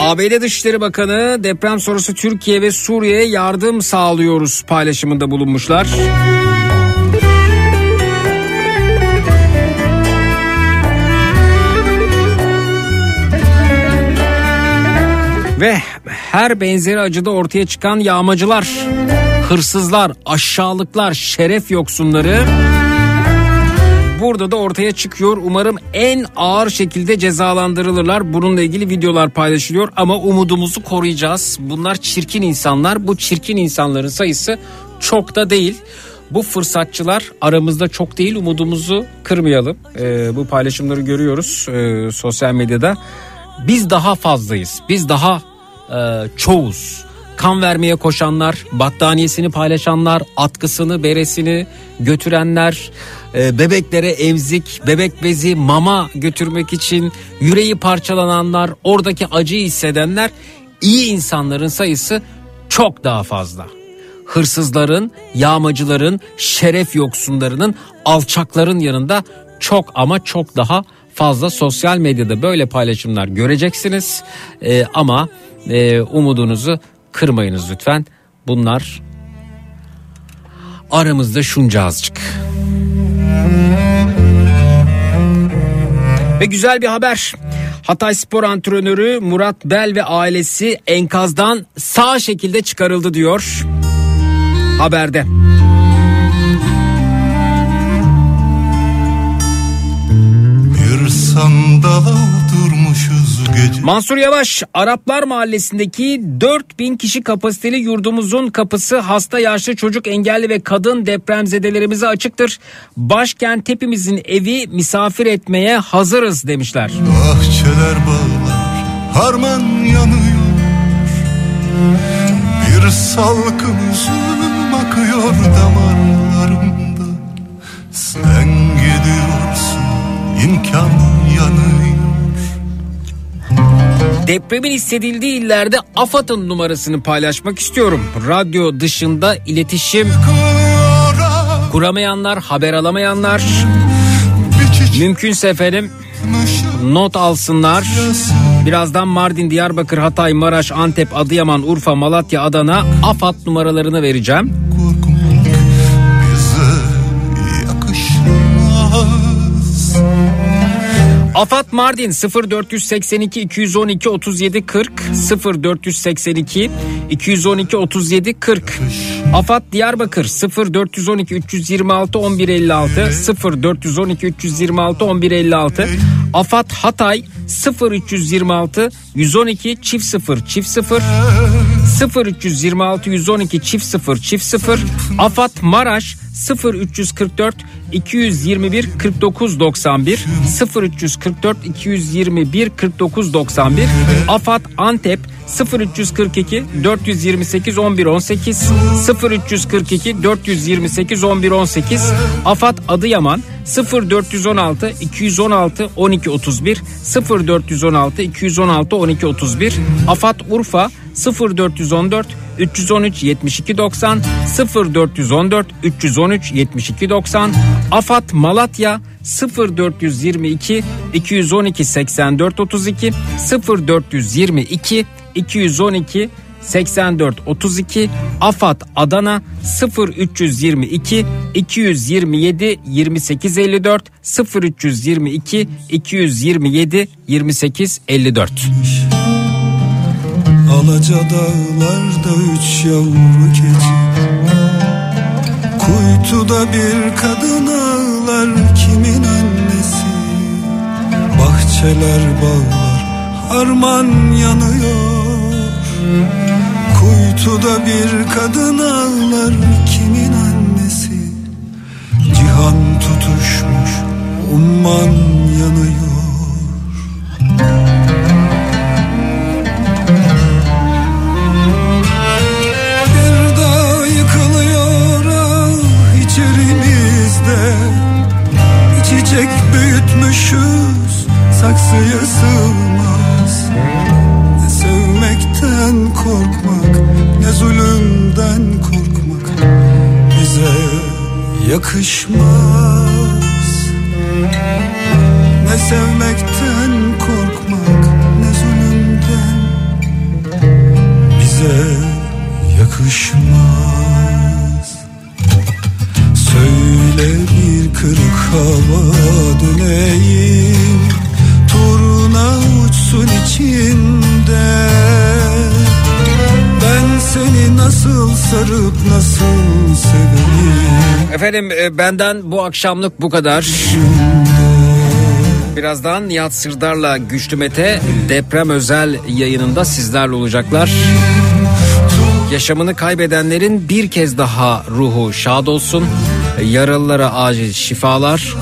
ABD Dışişleri Bakanı deprem sonrası Türkiye ve Suriye'ye yardım sağlıyoruz paylaşımında bulunmuşlar. Ve her benzeri acıda ortaya çıkan yağmacılar, hırsızlar, aşağılıklar, şeref yoksunları burada da ortaya çıkıyor. Umarım en ağır şekilde cezalandırılırlar. Bununla ilgili videolar paylaşılıyor ama umudumuzu koruyacağız. Bunlar çirkin insanlar. Bu çirkin insanların sayısı çok da değil. Bu fırsatçılar aramızda çok değil umudumuzu kırmayalım. Ee, bu paylaşımları görüyoruz e, sosyal medyada. Biz daha fazlayız. Biz daha e, çoğuz. Kan vermeye koşanlar, battaniyesini paylaşanlar, atkısını, beresini götürenler, e, bebeklere emzik, bebek bezi, mama götürmek için yüreği parçalananlar, oradaki acıyı hissedenler iyi insanların sayısı çok daha fazla. Hırsızların, yağmacıların, şeref yoksunlarının, alçakların yanında çok ama çok daha fazla sosyal medyada böyle paylaşımlar göreceksiniz. E, ama e, umudunuzu kırmayınız lütfen. Bunlar aramızda şunca azıcık. Ve güzel bir haber. Hatay Spor Antrenörü Murat Bel ve ailesi enkazdan sağ şekilde çıkarıldı diyor haberde. Bir gece Mansur Yavaş Araplar Mahallesi'ndeki 4000 kişi kapasiteli yurdumuzun kapısı hasta yaşlı çocuk engelli ve kadın depremzedelerimize açıktır. Başkent hepimizin evi misafir etmeye hazırız demişler. Bahçeler bağlar harman yanıyor Bir salkım üzüm akıyor damarlarımda Sen gidiyorsun imkan yanıyor Depremin hissedildiği illerde AFAD'ın numarasını paylaşmak istiyorum. Radyo dışında iletişim kuramayanlar, haber alamayanlar mümkünse efendim not alsınlar. Birazdan Mardin, Diyarbakır, Hatay, Maraş, Antep, Adıyaman, Urfa, Malatya, Adana AFAD numaralarını vereceğim. AFAD Mardin 0482 212 37 40 0482 212 37 40 AFAD Diyarbakır 0412 326 1156 0412 326 1156 AFAD Hatay 0326 112 çift 0 çift 0 0326 112 çift 0 çift 0 AFAD Maraş 0344 221 49 91 0344 221 49 91 AFAD Antep 0342 428 11 18 0342 428 11 18 AFAD Adıyaman 0416 216 12 31 0416 216 12 31 AFAD Urfa 0414 313 72 90 0414 313 72 90 Afat Malatya 0422 212 84 32 0422 212 84 32 Afat Adana 0322 227 28 54 0322 227 28 54 Alaca dağlarda üç yavru keçi. Kuytuda bir kadın ağlar kimin annesi? Bahçeler bağlar harman yanıyor. Kuytuda bir kadın ağlar kimin annesi? Cihan tutuşmuş umman yanıyor Çiçek büyütmüşüz saksıya sığmaz. Ne sevmekten korkmak ne zulümden korkmak Bize yakışmaz. Ne sevmekten korkmak ne zulümden bize yakışmaz. Söyle bir kırık hava döneyim Turna uçsun içinde Ben seni nasıl sarıp nasıl seveyim Efendim e, benden bu akşamlık bu kadar. Birazdan Nihat Sırdar'la Güçlü Mete deprem özel yayınında sizlerle olacaklar. Yaşamını kaybedenlerin bir kez daha ruhu şad olsun. Yaralılara acil şifalar.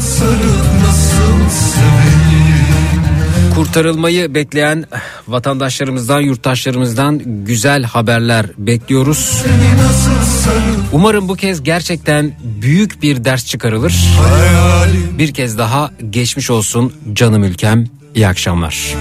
Kurtarılmayı bekleyen vatandaşlarımızdan, yurttaşlarımızdan güzel haberler bekliyoruz. Umarım bu kez gerçekten büyük bir ders çıkarılır. hayalim Bir kez daha geçmiş olsun canım ülkem. İyi akşamlar.